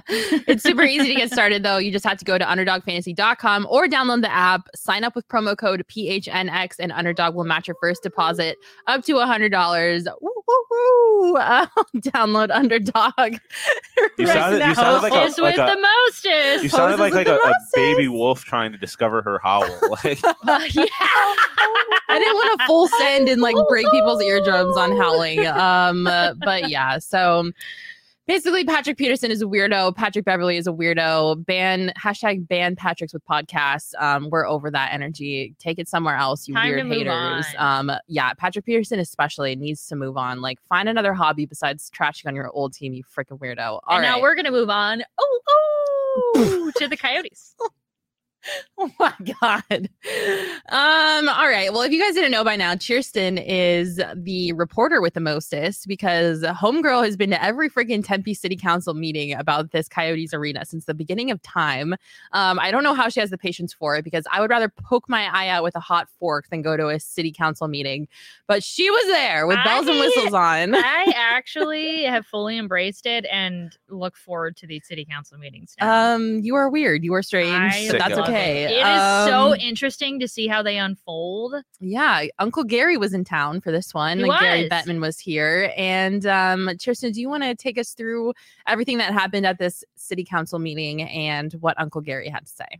it's super easy to get started though. You just have to go to underdogfantasy.com or download the app, sign up with promo code PHNX, and Underdog will match your first deposit up to $100. Woo, woo, woo. Uh, download Underdog. You right sounded- you now. sounded like a- like a- the mostest. You sounded like like a, a baby wolf trying to discover her howl. Like yeah. I didn't want to full send and like break people's eardrums on howling. Um, but yeah, so basically, Patrick Peterson is a weirdo. Patrick Beverley is a weirdo. Ban hashtag ban Patrick's with podcasts. Um, we're over that energy. Take it somewhere else, you Time weird haters. Um, yeah, Patrick Peterson especially needs to move on. Like, find another hobby besides trashing on your old team. You freaking weirdo. All and now we're gonna move on. Oh, oh, to the Coyotes. Oh my god. Um, all right. Well, if you guys didn't know by now, Kirsten is the reporter with the mostest because Homegirl has been to every freaking Tempe City Council meeting about this Coyotes arena since the beginning of time. Um, I don't know how she has the patience for it because I would rather poke my eye out with a hot fork than go to a city council meeting. But she was there with bells and whistles on. I actually have fully embraced it and look forward to these city council meetings. Now. Um, you are weird. You are strange. I but that's it. okay. It is so Um, interesting to see how they unfold. Yeah, Uncle Gary was in town for this one. He Like, Gary was. Bettman was here. And um, Tristan, do you want to take us through everything that happened at this city council meeting and what Uncle Gary had to say?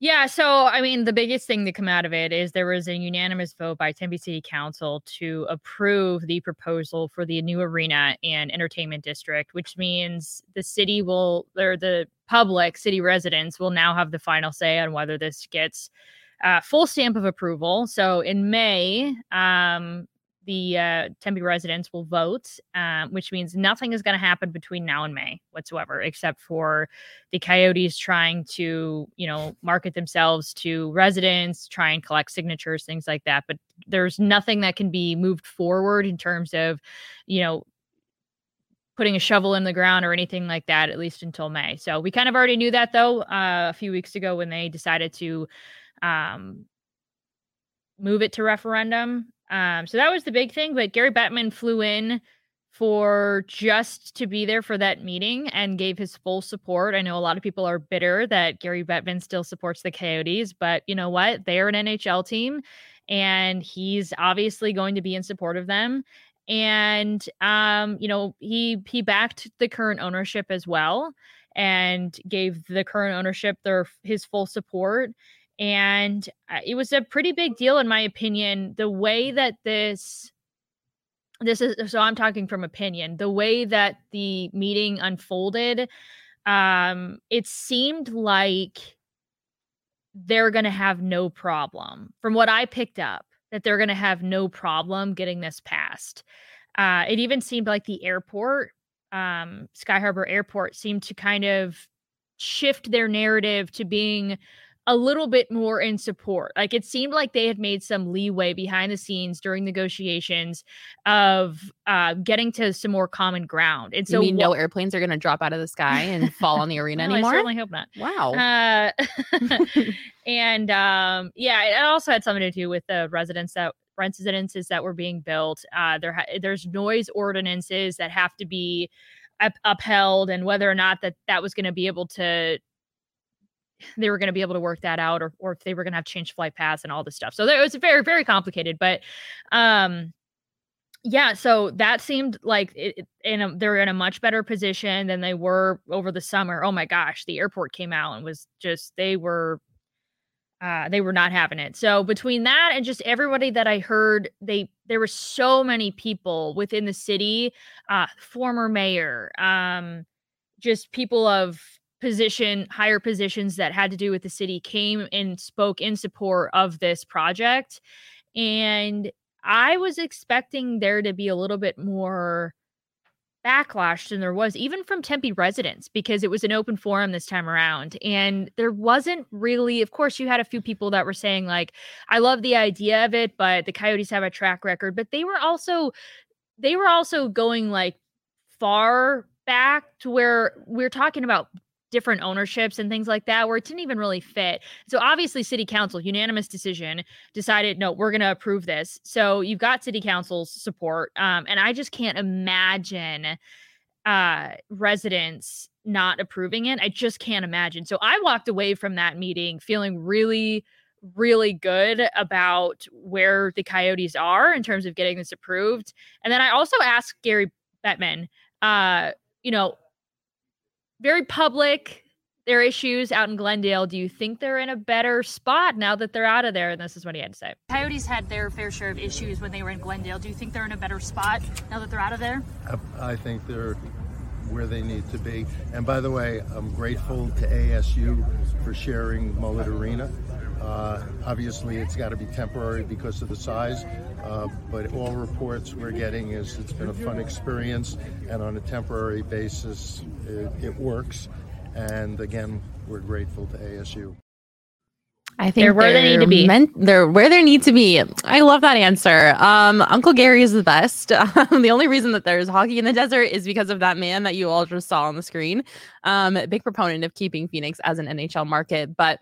Yeah, so I mean, the biggest thing to come out of it is there was a unanimous vote by Tempe City Council to approve the proposal for the new arena and entertainment district, which means the city will, or the public city residents will now have the final say on whether this gets uh, full stamp of approval. So in May, um, the uh, Tempe residents will vote, um, which means nothing is going to happen between now and May whatsoever, except for the Coyotes trying to, you know, market themselves to residents, try and collect signatures, things like that. But there's nothing that can be moved forward in terms of, you know, putting a shovel in the ground or anything like that, at least until May. So we kind of already knew that though uh, a few weeks ago when they decided to um, move it to referendum. Um, so that was the big thing. But Gary Bettman flew in for just to be there for that meeting and gave his full support. I know a lot of people are bitter that Gary Bettman still supports the Coyotes, but you know what? They're an NHL team and he's obviously going to be in support of them. And um, you know, he he backed the current ownership as well and gave the current ownership their his full support and uh, it was a pretty big deal in my opinion the way that this this is so i'm talking from opinion the way that the meeting unfolded um it seemed like they're going to have no problem from what i picked up that they're going to have no problem getting this passed. Uh it even seemed like the airport um sky harbor airport seemed to kind of shift their narrative to being a little bit more in support. Like it seemed like they had made some leeway behind the scenes during negotiations of uh, getting to some more common ground. And so, you mean no airplanes are going to drop out of the sky and fall on the arena no, anymore? I certainly hope not. Wow. Uh, and um, yeah, it also had something to do with the residents that residences that were being built. Uh, there, ha- there's noise ordinances that have to be up- upheld, and whether or not that that was going to be able to they were going to be able to work that out or, or if they were going to have changed flight paths and all this stuff. So there, it was very, very complicated, but, um, yeah, so that seemed like it, in a, they're in a much better position than they were over the summer. Oh my gosh, the airport came out and was just they were uh, they were not having it. So between that and just everybody that I heard, they there were so many people within the city, uh, former mayor, um, just people of position, higher positions that had to do with the city came and spoke in support of this project. And I was expecting there to be a little bit more backlash than there was, even from Tempe residents, because it was an open forum this time around. And there wasn't really, of course, you had a few people that were saying, like, I love the idea of it, but the Coyotes have a track record. But they were also, they were also going like far back to where we're talking about different ownerships and things like that where it didn't even really fit. So obviously city council unanimous decision decided no, we're going to approve this. So you've got city council's support um, and I just can't imagine uh residents not approving it. I just can't imagine. So I walked away from that meeting feeling really really good about where the coyotes are in terms of getting this approved. And then I also asked Gary Bettman uh you know very public their issues out in Glendale. Do you think they're in a better spot now that they're out of there? And this is what he had to say. Coyotes had their fair share of issues when they were in Glendale. Do you think they're in a better spot now that they're out of there? I, I think they're where they need to be. And by the way, I'm grateful to ASU for sharing Mullet Arena. Uh, obviously, it's got to be temporary because of the size, uh, but all reports we're getting is it's been a fun experience, and on a temporary basis, it, it works. And again, we're grateful to ASU. I think They're where they need to be. Meant, they're where they need to be. I love that answer. Um, Uncle Gary is the best. Um, the only reason that there's hockey in the desert is because of that man that you all just saw on the screen. Um, big proponent of keeping Phoenix as an NHL market, but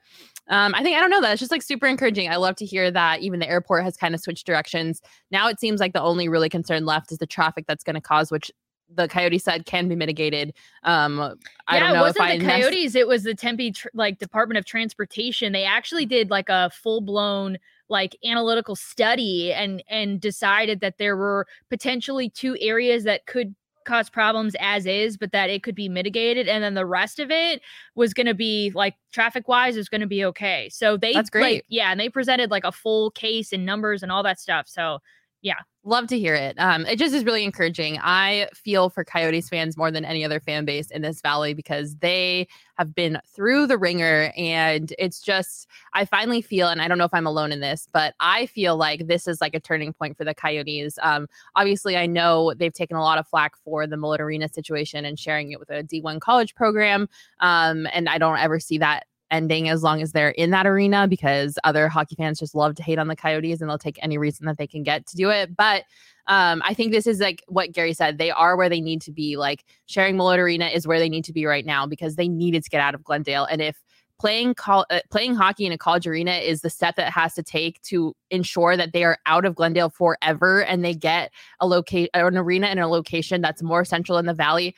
um, I think I don't know that it's just like super encouraging. I love to hear that even the airport has kind of switched directions. Now it seems like the only really concern left is the traffic that's going to cause, which the coyote said can be mitigated. Um, I yeah, don't know it if wasn't I the Coyotes. It was the Tempe tr- like Department of Transportation. They actually did like a full blown like analytical study and and decided that there were potentially two areas that could cause problems as is but that it could be mitigated and then the rest of it was going to be like traffic wise is going to be okay so they That's like, great. yeah and they presented like a full case and numbers and all that stuff so yeah love to hear it. Um, it just is really encouraging. I feel for Coyotes fans more than any other fan base in this valley because they have been through the ringer, and it's just I finally feel, and I don't know if I'm alone in this, but I feel like this is like a turning point for the Coyotes. Um, obviously, I know they've taken a lot of flack for the Mullet Arena situation and sharing it with a D1 college program, um, and I don't ever see that ending as long as they're in that arena because other hockey fans just love to hate on the Coyotes and they'll take any reason that they can get to do it. But um, I think this is like what Gary said. They are where they need to be. Like sharing Mullet Arena is where they need to be right now because they needed to get out of Glendale. And if playing uh, playing hockey in a college arena is the step that has to take to ensure that they are out of Glendale forever and they get a locate an arena in a location that's more central in the valley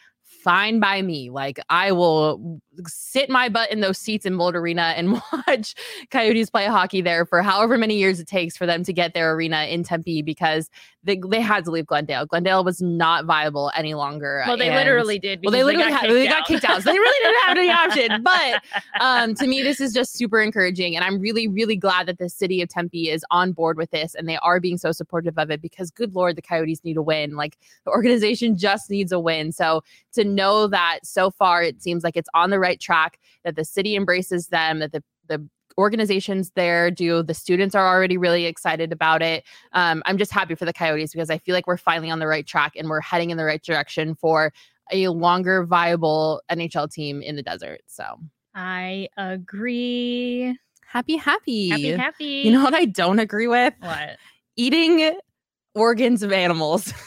fine by me. Like I will sit my butt in those seats in Mullet Arena and watch Coyotes play hockey there for however many years it takes for them to get their arena in Tempe because they, they had to leave Glendale. Glendale was not viable any longer. Well, they and- literally did. Well, they literally got had, kicked they got out. kicked out. So they really didn't have any option. But um, to me, this is just super encouraging. And I'm really, really glad that the city of Tempe is on board with this and they are being so supportive of it because, good Lord, the Coyotes need a win. Like the organization just needs a win. So to know that so far it seems like it's on the right track, that the city embraces them, that the, the organizations there do, the students are already really excited about it. Um, I'm just happy for the Coyotes because I feel like we're finally on the right track and we're heading in the right direction for a longer viable NHL team in the desert. So I agree. happy, happy. Happy, happy. You know what I don't agree with? what? Eating organs of animals.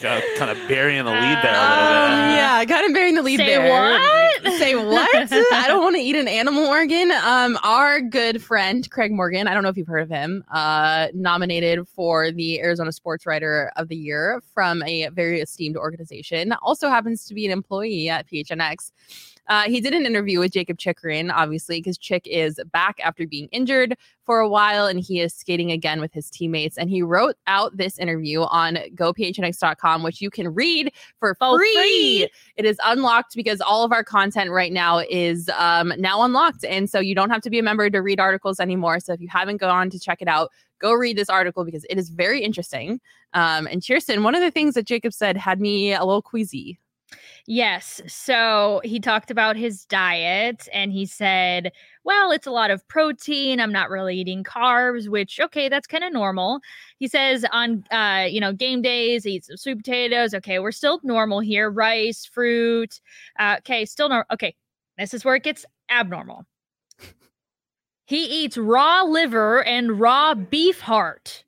Got kind of burying the lead there a Um, little bit. yeah, kind of bearing the lead Say there. what? Say what? I don't want to eat an animal organ. Um, our good friend Craig Morgan, I don't know if you've heard of him, uh, nominated for the Arizona Sports Writer of the Year from a very esteemed organization. Also happens to be an employee at PHNX. Uh, he did an interview with Jakob Chychrun, obviously, because Chick is back after being injured for a while and he is skating again with his teammates. And he wrote out this interview on gophnx.com, which you can read for For free. free. It is unlocked because all of our content right now is um, now unlocked. And so you don't have to be a member to read articles anymore. So if you haven't gone to check it out, go read this article because it is very interesting. Um, and Kirsten, one of the things that Jacob said had me a little queasy. Yes. So he talked about his diet and he said, well, it's a lot of protein. I'm not really eating carbs, which, okay, that's kind of normal. He says on, uh, you know, game days, he eats some sweet potatoes. Okay, we're still normal here. Rice, fruit. Uh, okay, still normal. Okay, this is where it gets abnormal. He eats raw liver and raw beef heart.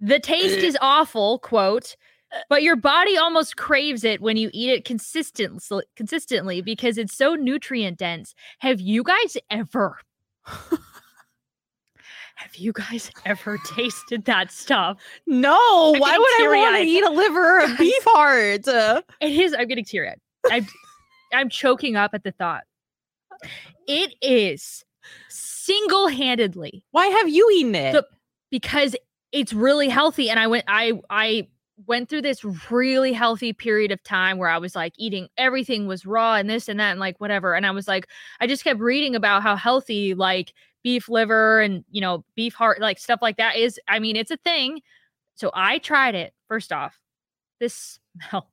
The taste is awful, quote, but your body almost craves it when you eat it consistently consistently because it's so nutrient dense. Have you guys ever Have you guys ever tasted that stuff? No, I'm why would I want to eat a liver or a beef heart? It is I'm getting teary-eyed. I'm I'm choking up at the thought. It is single-handedly why have you eaten it? the because it's really healthy and i went i i went through this really healthy period of time where i was like eating everything was raw and this and that and like whatever and i was like i just kept reading about how healthy like beef liver and you know beef heart like stuff like that is i mean it's a thing. So i tried it first off. This smell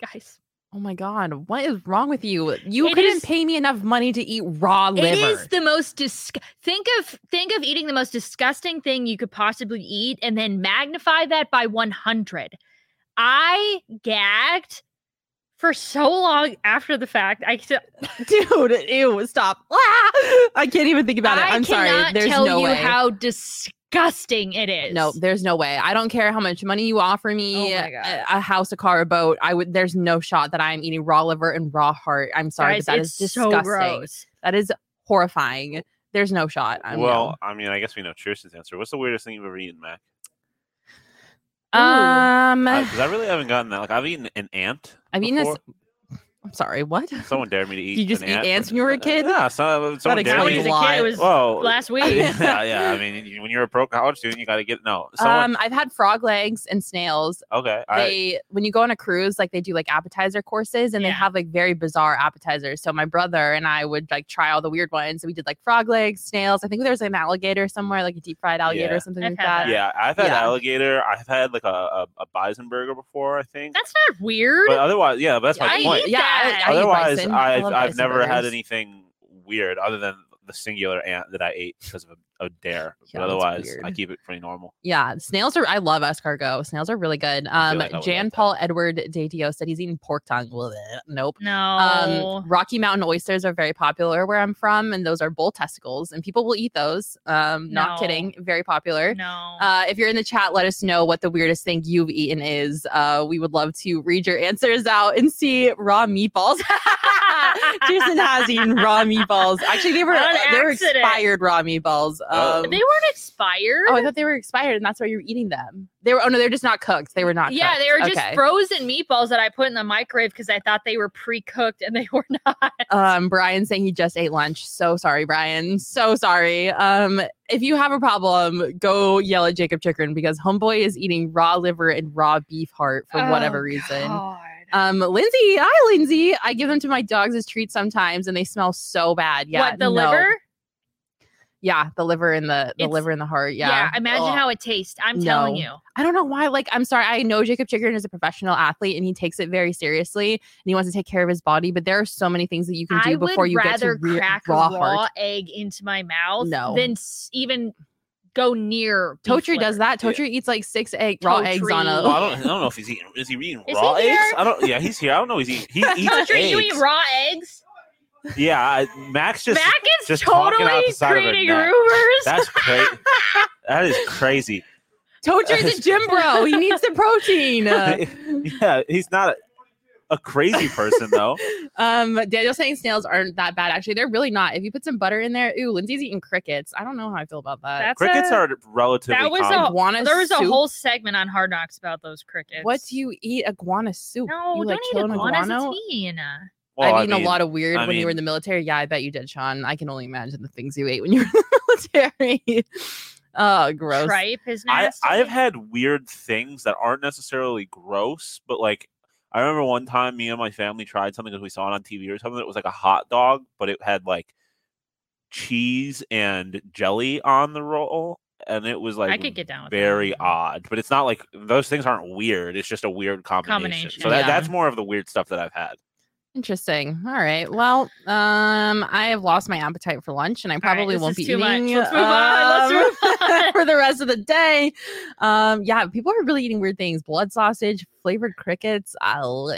guys oh my god, what is wrong with you? You It couldn't is- pay me enough money to eat raw liver. It is the most dis- think of think of eating the most disgusting thing you could possibly eat and then magnify that by 100. I gagged for so long after the fact. I still- dude. Ew, stop. Ah! I can't even think about it. I I'm sorry. There's tell no you way. how disgusting it is. no, there's no way. I don't care how much money you offer me, Oh a, a house, a car, a boat. I would. There's no shot that I'm eating raw liver and raw heart. I'm sorry, Guys, but that it's is so disgusting. gross. That is horrifying. There's no shot. I'm well, I mean, I guess we know Tristan's answer. What's the weirdest thing you've ever eaten, Mac? um, Because I really haven't gotten that. Like, I've eaten an ant. I mean, this. Before. I'm sorry. What? Someone dared me to eat. You just an eat ant. ants when you were a kid? Yeah, so, someone dared explains me. a lot. It was Whoa. last week. yeah, yeah. I mean, when you're a pro college student, you got to get no. Someone, Um, I've had frog legs and snails. okay. I, They when you go on a cruise, like they do like appetizer courses, and they have like very bizarre appetizers. So my brother and I would like try all the weird ones. So we did like frog legs, snails. I think there was like, an alligator somewhere, like a deep fried alligator Yeah. or something I've like had that. yeah, I've had Yeah. alligator. I've had like a, a, a bison burger before. I think. That's not weird. but otherwise, yeah, but that's my I point. eat- yeah, I- I otherwise. I've I've never had anything weird other than the singular ant that I ate because of a, a dare. Yeah, but that's otherwise, I keep it pretty normal. Yeah, snails are. I love escargot. Snails are really good. Um, like I would Jan like that. Paul Edward Datio said he's eating pork tongue. Bleh, Nope. no. Um, Rocky Mountain oysters are very popular where I'm from, and those are bull testicles, and people will eat those. Um, not kidding, very popular. no. Uh, if you're in the chat, let us know what the weirdest thing you've eaten is. Uh, we would love to read your answers out and see raw meatballs. Jason has eaten raw meatballs. Actually, they were On they were expired raw meatballs. Oh. Um, they weren't expired. oh, I thought they were expired, and that's why you were eating them. They were. Oh no, they're just not cooked. They were not. yeah, cooked. they were just Okay. frozen meatballs that I put in the microwave because I thought they were pre-cooked and they were not. um brian saying he just ate lunch so sorry brian so sorry um if you have a problem go yell at jakob chychrun because homeboy is eating raw liver and raw beef heart for whatever Oh, reason God. um lindsay hi lindsay i give them to my dogs as treats sometimes and they smell so bad yeah what the no. liver? Yeah the liver and the the It's- liver and the heart yeah imagine Ugh. how it tastes. I'm telling No. you. I don't know why. Like, I'm sorry. I know Jakob Chychrun is a professional athlete and he takes it very seriously and he wants to take care of his body. But there are so many things that you can do I before would you get rather to re- crack raw a raw heart. egg into my mouth No. than s- even go near. beef Totri does liver. that. Totri eats like six egg raw eggs on a. Totri. Well, I don't, I don't know if he's eating. Is he eating Is raw he eggs? here? I don't. Yeah, he's here. I don't know. He's eating. He eats Totri, you eat raw eggs? Yeah, I- Max just Mac is just talking out totally the side of her creating neck. rumors. That's crazy. that is crazy. Totri's a gym bro. He needs the protein. Uh, yeah, he's not a, a crazy person though. um, Daniel saying snails aren't that bad. Actually, they're really not. If you put some butter in there, ooh, Lindsay's eating crickets. I don't know how I feel about that. That's Crickets a- are relatively that was common. a Iguana there was a soup? whole segment on Hard Knocks about those crickets. What do you eat? Iguana soup? No, you don't like eat kill an iguanas. iguana? It's mean. Well, I've I eaten mean, a lot of weird I when you were in the military. Yeah, I bet you did, Sean. I can only imagine the things you ate when you were in the military. oh, gross. Tripe is I nasty. I've had weird things that aren't necessarily gross, but like I remember one time me and my family tried something because we saw it on TV or something that was like a hot dog, but it had like cheese and jelly on the roll, and it was like I could get down with very odd. But it's not like those things aren't weird. It's just a weird combination. Combination, So that, yeah. that's more of the weird stuff that I've had. Interesting. All right. Well, um, I have lost my appetite for lunch, and I probably this won't be eating. Let's move on. Let's um, for the rest of the day. Um, yeah, people are really eating weird things: blood sausage, flavored crickets. Uh,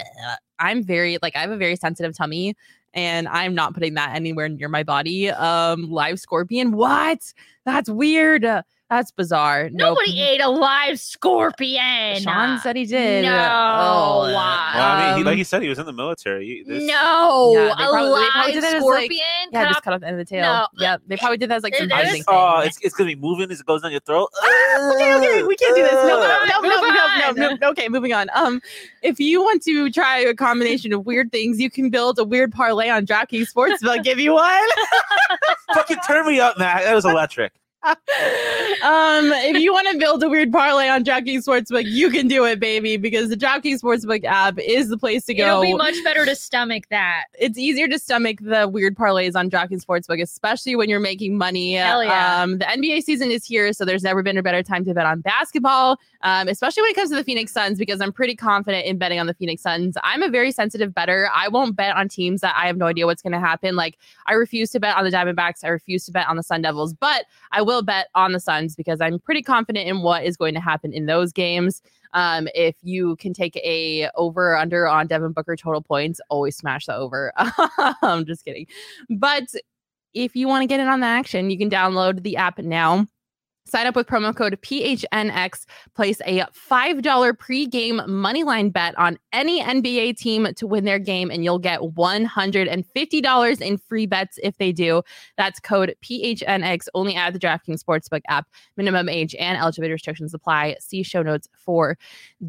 I'm very like I have a very sensitive tummy, and I'm not putting that anywhere near my body. Um, live scorpion. What? That's weird. That's bizarre. Nope. Nobody ate a live scorpion. Sean said he did. No. Oh, Well, I mean, he, Um, like he said, he was in the military. This- No, Yeah, they a probably- live did that like- scorpion. Yeah, cut just cut off the end of the tail. No. Yep. They probably did that as like It some is- I binding just, oh, it's, it's gonna be moving as it goes down your throat. okay, okay, we can't do this. No, no, no, no, no, no, no, no. Okay, moving on. Um, if you want to try a combination of weird things, you can build a weird parlay on DraftKings Sportsbook. I'll give you one. Fucking turn me up, Matt. That was electric. um, if you want to build a weird parlay on DraftKings Sportsbook, you can do it, baby, because the DraftKings Sportsbook app is the place to go. It'll be much better to stomach that. it's easier to stomach the weird parlays on DraftKings Sportsbook, especially when you're making money. Hell yeah. Um, the NBA season is here, so there's never been a better time to bet on basketball, um, especially when it comes to the Phoenix Suns, because I'm pretty confident in betting on the Phoenix Suns. I'm a very sensitive better. I won't bet on teams that I have no idea what's going to happen. Like, I refuse to bet on the Diamondbacks. I refuse to bet on the Sun Devils, but I will bet on the Suns because I'm pretty confident in what is going to happen in those games. Um, if you can take a over under on Devin Booker total points, always smash the over. I'm just kidding. But if you want to get in on the action, you can download the app now. Sign up with promo code PHNX. Place a $5 pregame moneyline bet on any NBA team to win their game, and you'll get $150 in free bets if they do. That's code PHNX only at the DraftKings Sportsbook app. Minimum age and eligibility restrictions apply. See show notes for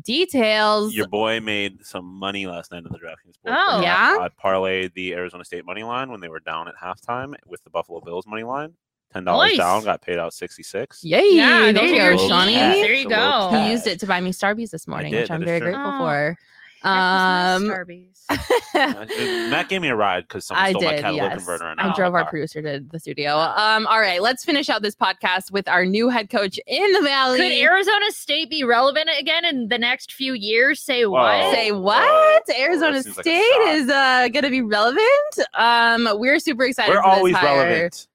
details. Your boy made some money last night in the DraftKings Sportsbook. Oh. Yeah? I, parlayed the Arizona State money line when they were down at halftime with the Buffalo Bills money line. Ten dollars Nice. down, got paid out sixty six. Yay! Yeah, there those you go, Shawnee. keys. There you It's a little go. He used it to buy me Starbies this morning, did, which I'm very true. grateful Oh, for. That Um, nice, Uh, Matt gave me a ride because someone I stole my did, catalytic yes. converter. And I drove our car. producer to the studio. Um, all right, let's finish out this podcast with our new head coach in the Valley. Could Arizona State be relevant again in the next few years? Say Whoa. what? Say what? Whoa, Arizona that seems like State is uh, going to be relevant. Um, we're super excited. We're for this always hire. relevant.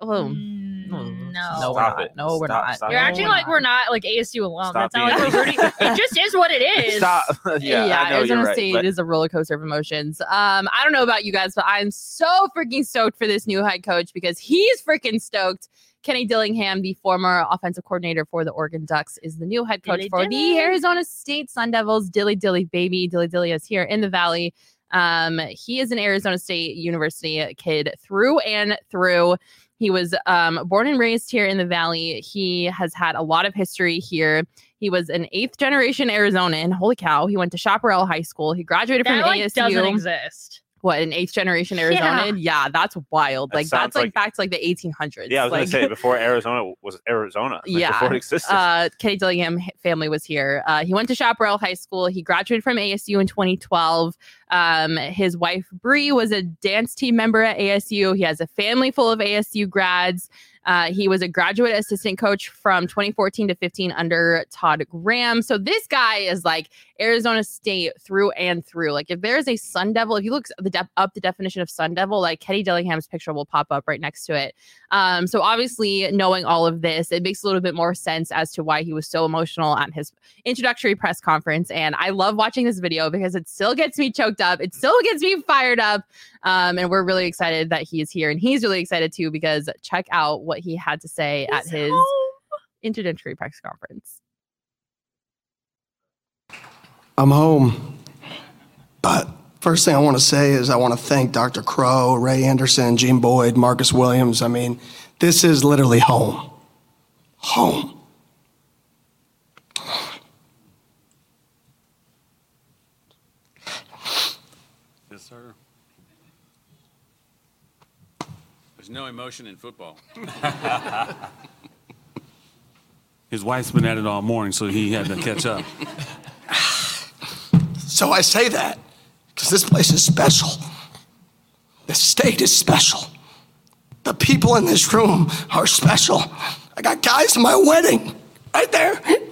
Oh, Mm, no, no. we're not. it. No, we're Stop- not. stop You're No, acting we're like not. we're not like ASU alum. Stop That's not like we're rooting. It just is what it is. Stop. yeah, yeah, I know Arizona you're right. State but is a roller coaster of emotions. Um, I don't know about you guys, but I'm so freaking stoked for this new head coach because he's freaking stoked. Kenny Dillingham, the former offensive coordinator for the Oregon Ducks, is the new head coach Dilly for dilly. the Arizona State Sun Devils. Dilly dilly baby, dilly dilly is here in the Valley. Um, he is an Arizona State University kid through and through. He was um, born and raised here in the Valley. He has had a lot of history here. He was an eighth generation Arizonan. Holy cow! He went to Chaparral High School. He graduated That from like ASU. doesn't exist. What an eighth generation Arizonan? Yeah, that's wild. That like that's like, like- back to like the 1800s. Yeah, I was like, gonna say before Arizona was Arizona. like, yeah. before it existed. Uh, Kenny Dillingham family was here. Uh, he went to Chaparral High School. He graduated from ASU in 2012. Um, his wife Bree was a dance team member at ASU. He has a family full of ASU grads. Uh, he was a graduate assistant coach from 2014 to 15 under Todd Graham. So this guy is like Arizona State through and through. Like if there's a Sun Devil, if you look the de- up the definition of Sun Devil, like Kenny Dillingham's picture will pop up right next to it. Um, so obviously, knowing all of this, it makes a little bit more sense as to why he was so emotional at his introductory press conference. And I love watching this video because it still gets me choked up. It still gets me fired up. Um, and we're really excited that he is here, and he's really excited too because check out what he had to say at his introductory press conference. I'm home. But first thing I want to say is I want to thank Dr. Crow, Ray Anderson, Gene Boyd, Marcus Williams. I mean, this is literally home. Home. Yes, sir. There's no emotion in football. His wife's been at it all morning, so he had to catch up. So I say that because this place is special. The state is special. The people in this room are special. I got guys in my wedding right there. There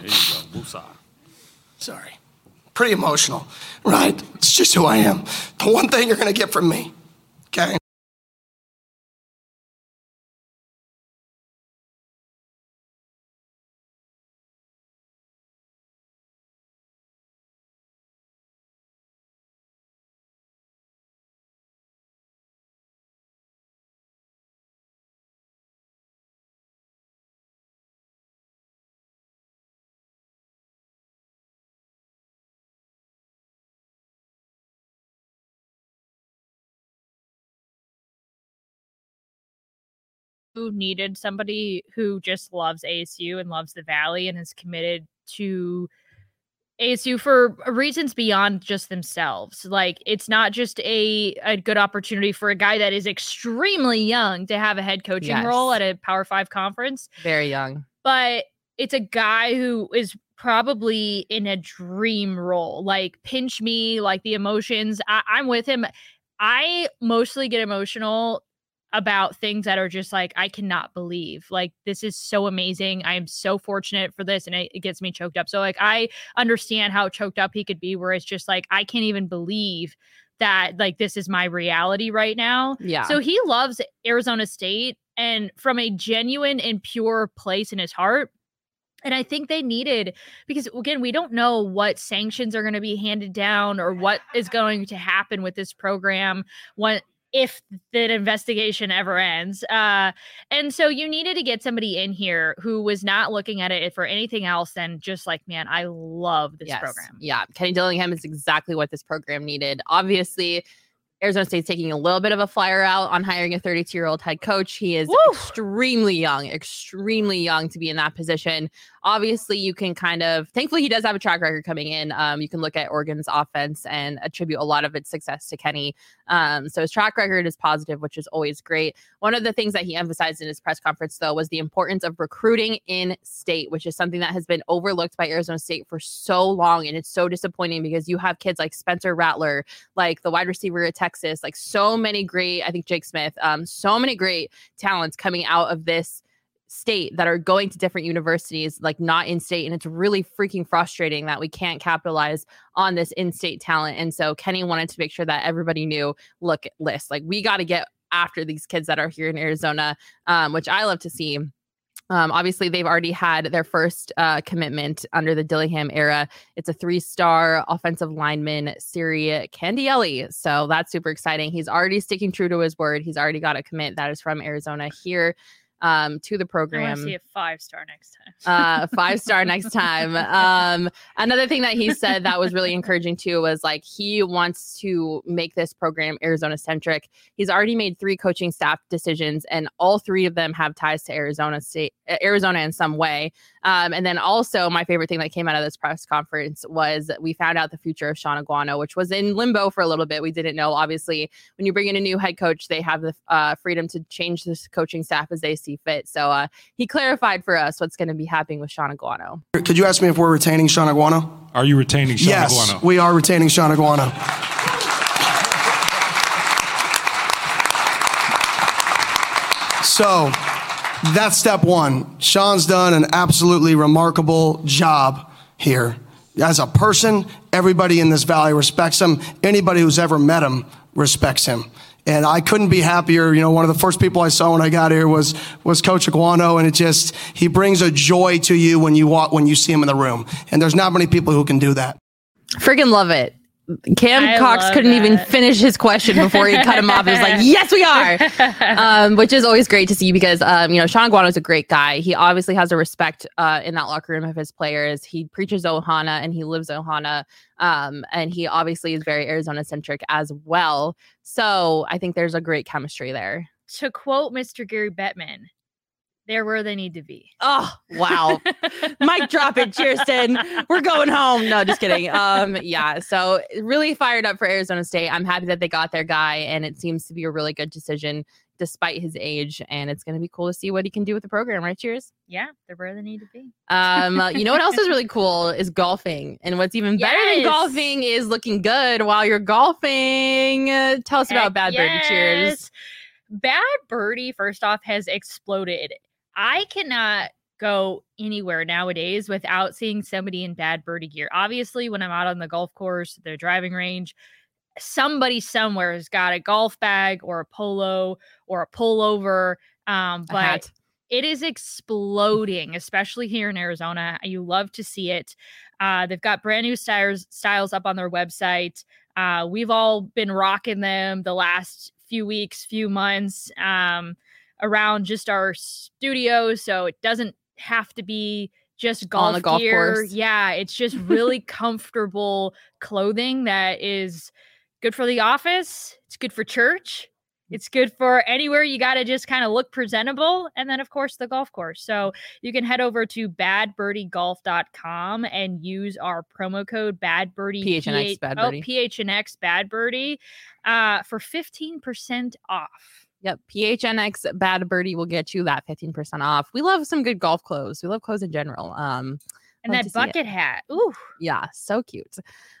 you go. Woosah. Sorry. Pretty emotional, right? It's just who I am. The one thing you're going to get from me, who needed somebody who just loves ASU and loves the Valley and is committed to ASU for reasons beyond just themselves. Like it's not just a a good opportunity for a guy that is extremely young to have a head coaching role at a Power 5 conference, Very young. but it's a guy who is probably in a dream role. Like pinch me, like the emotions. I, I'm with him. I mostly get emotional about things that are just like I cannot believe. Like this is so amazing. I am so fortunate for this and it, it gets me choked up. So like I understand how choked up he could be where it's just like I can't even believe that like this is my reality right now. Yeah. So he loves Arizona State and from a genuine and pure place in his heart and I think they needed because again, we don't know what sanctions are going to be handed down or what is going to happen with this program when if the investigation ever ends. Uh, and so you needed to get somebody in here who was not looking at it for anything else than just like, man, I love this Yes. program. Yeah, Kenny Dillingham is exactly what this program needed. Obviously, Arizona State's taking a little bit of a flyer out on hiring a 32 year old head coach. He is extremely young, extremely young to be in that position. Obviously, you can kind of, thankfully, he does have a track record coming in. Um, you can look at Oregon's offense and attribute a lot of its success to Kenny. Um, so his track record is positive, which is always great. One of the things that he emphasized in his press conference, though, was the importance of recruiting in state, which is something that has been overlooked by Arizona State for so long. And it's so disappointing because you have kids like Spencer Rattler, like the wide receiver at Texas, like so many great, I think Jake Smith, um, so many great talents coming out of this state that are going to different universities, like not in state. And it's really freaking frustrating that we can't capitalize on this in state talent. And so Kenny wanted to make sure that everybody knew look, list, like we got to get after these kids that are here in Arizona, um, which I love to see. Um, obviously, they've already had their first uh, commitment under the Dillingham era. It's a three-star offensive lineman, Siri Candielli. So that's super exciting. He's already sticking true to his word. He's already got a commit that is from Arizona here um, to the program. to see a five star next time. uh five star next time. Um another thing that he said that was really encouraging too was like he wants to make this program arizona centric. He's already made three coaching staff decisions and all three of them have ties to arizona state arizona in some way um and then also my favorite thing that came out of this press conference was we found out the future of shaun aguano which was in limbo for a little bit we didn't know obviously when you bring in a new head coach they have the uh, freedom to change the coaching staff as they see fit so uh he clarified for us what's going to be happening with Shaun Aguano. Could you ask me if we're retaining Shaun Aguano? Are you retaining Shaun yes, Aguano? we are retaining Shaun Aguano. So that's step one. Shaun's done an absolutely remarkable job here. As a person, everybody in this valley respects him. Anybody who's ever met him respects him. And I couldn't be happier. You know, one of the first people I saw when I got here was was Coach Aguano, and it just he brings a joy to you when you walk when you see him in the room. And there's not many people who can do that. Friggin' love it. Cam I Cox couldn't even finish his question before he cut him off. It was like, yes, we are. Um, which is always great to see because, um, you know, Shaun Aguano is a great guy. He obviously has a respect uh, in that locker room of his players. He preaches Ohana and he lives Ohana. Um, and he obviously is very Arizona centric as well. So I think there's a great chemistry there. to quote Mr. Gary Bettman, they're where they need to be. Oh, wow. Mic drop it, Kirsten. We're going home. No, just kidding. Um, yeah. So really fired up for Arizona State. I'm happy that they got their guy, and it seems to be a really good decision despite his age. And it's going to be cool to see what he can do with the program, right? Cheers. Yeah, they're where they need to be. Um, uh, you know what else is really cool is golfing, and what's even better than golfing is looking good while you're golfing. Uh, tell us about Heck Bad Birdie. Cheers. Bad Birdie, first off, has exploded. I cannot go anywhere nowadays without seeing somebody in Bad Birdie gear. Obviously, when I'm out on the golf course, the driving range, somebody somewhere has got a golf bag or a polo or a pullover. Um, but it is exploding, especially here in Arizona. You love to see it. Uh, they've got brand new styles styles up on their website. Uh, we've all been rocking them the last few weeks, few months um, around just our studio, So it doesn't have to be just golf, golf gear. course. Yeah, it's just really comfortable clothing that is good for the office. It's good for church. It's good for anywhere you got to just kind of look presentable. And then, of course, the golf course. So you can head over to badbirdiegolf.com and use our promo code badbirdie. PHNX Bad Birdie. Oh, PHNX Bad Birdie uh, for 15% off. Yep. PHNX Bad Birdie will get you that 15% off. We love some good golf clothes. We love clothes in general. Um, And that bucket hat. Ooh. Yeah, so cute.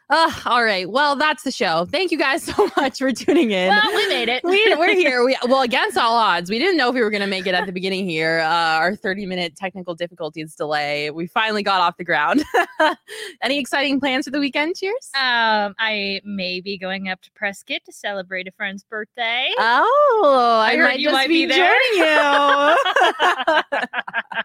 Uh, all right. Well, that's the show. Thank you guys so much for tuning in. Well, we made it. we, we're here. We well against all odds. We didn't know if we were going to make it at the beginning here. Uh, our 30 minute technical difficulties delay. We finally got off the ground. Any exciting plans for the weekend? Cheers. Um, I may be going up to Prescott to celebrate a friend's birthday. Oh, I, I heard might you might be, be there. joining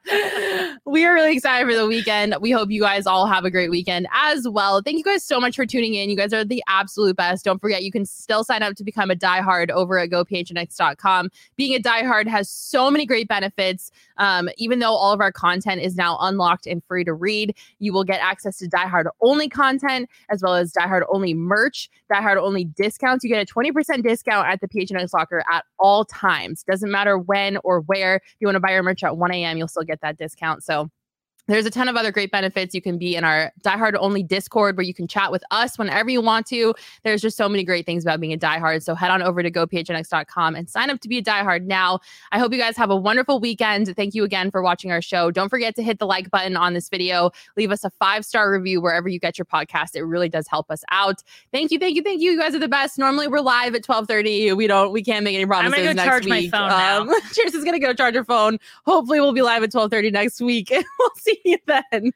you. we are really excited for the weekend. We hope you guys all have a great weekend as well. Thank you guys so much for tuning in. You guys are the absolute best. Don't forget, you can still sign up to become a diehard over at gophnx.com. Being a diehard has so many great benefits. Um, even though all of our content is now unlocked and free to read, you will get access to diehard only content as well as diehard only merch, diehard only discounts. You get a 20% discount at the PHNX locker at all times. Doesn't matter when or where. If you want to buy your merch at 1 a.m., you'll still get that discount. So there's a ton of other great benefits. You can be in our diehard only Discord where you can chat with us whenever you want to. There's just so many great things about being a diehard. So head on over to gophnx.com and sign up to be a diehard now. I hope you guys have a wonderful weekend. Thank you again for watching our show. Don't forget to hit the like button on this video. Leave us a five star review wherever you get your podcast. It really does help us out. Thank you, thank you, thank you. You guys are the best. Normally we're live at 12:30. We don't, we can't make any I'm promises gonna go next charge my week. phone now. Um, Cheers is gonna go charge her phone. Hopefully we'll be live at 12:30 next week. we'll see you then.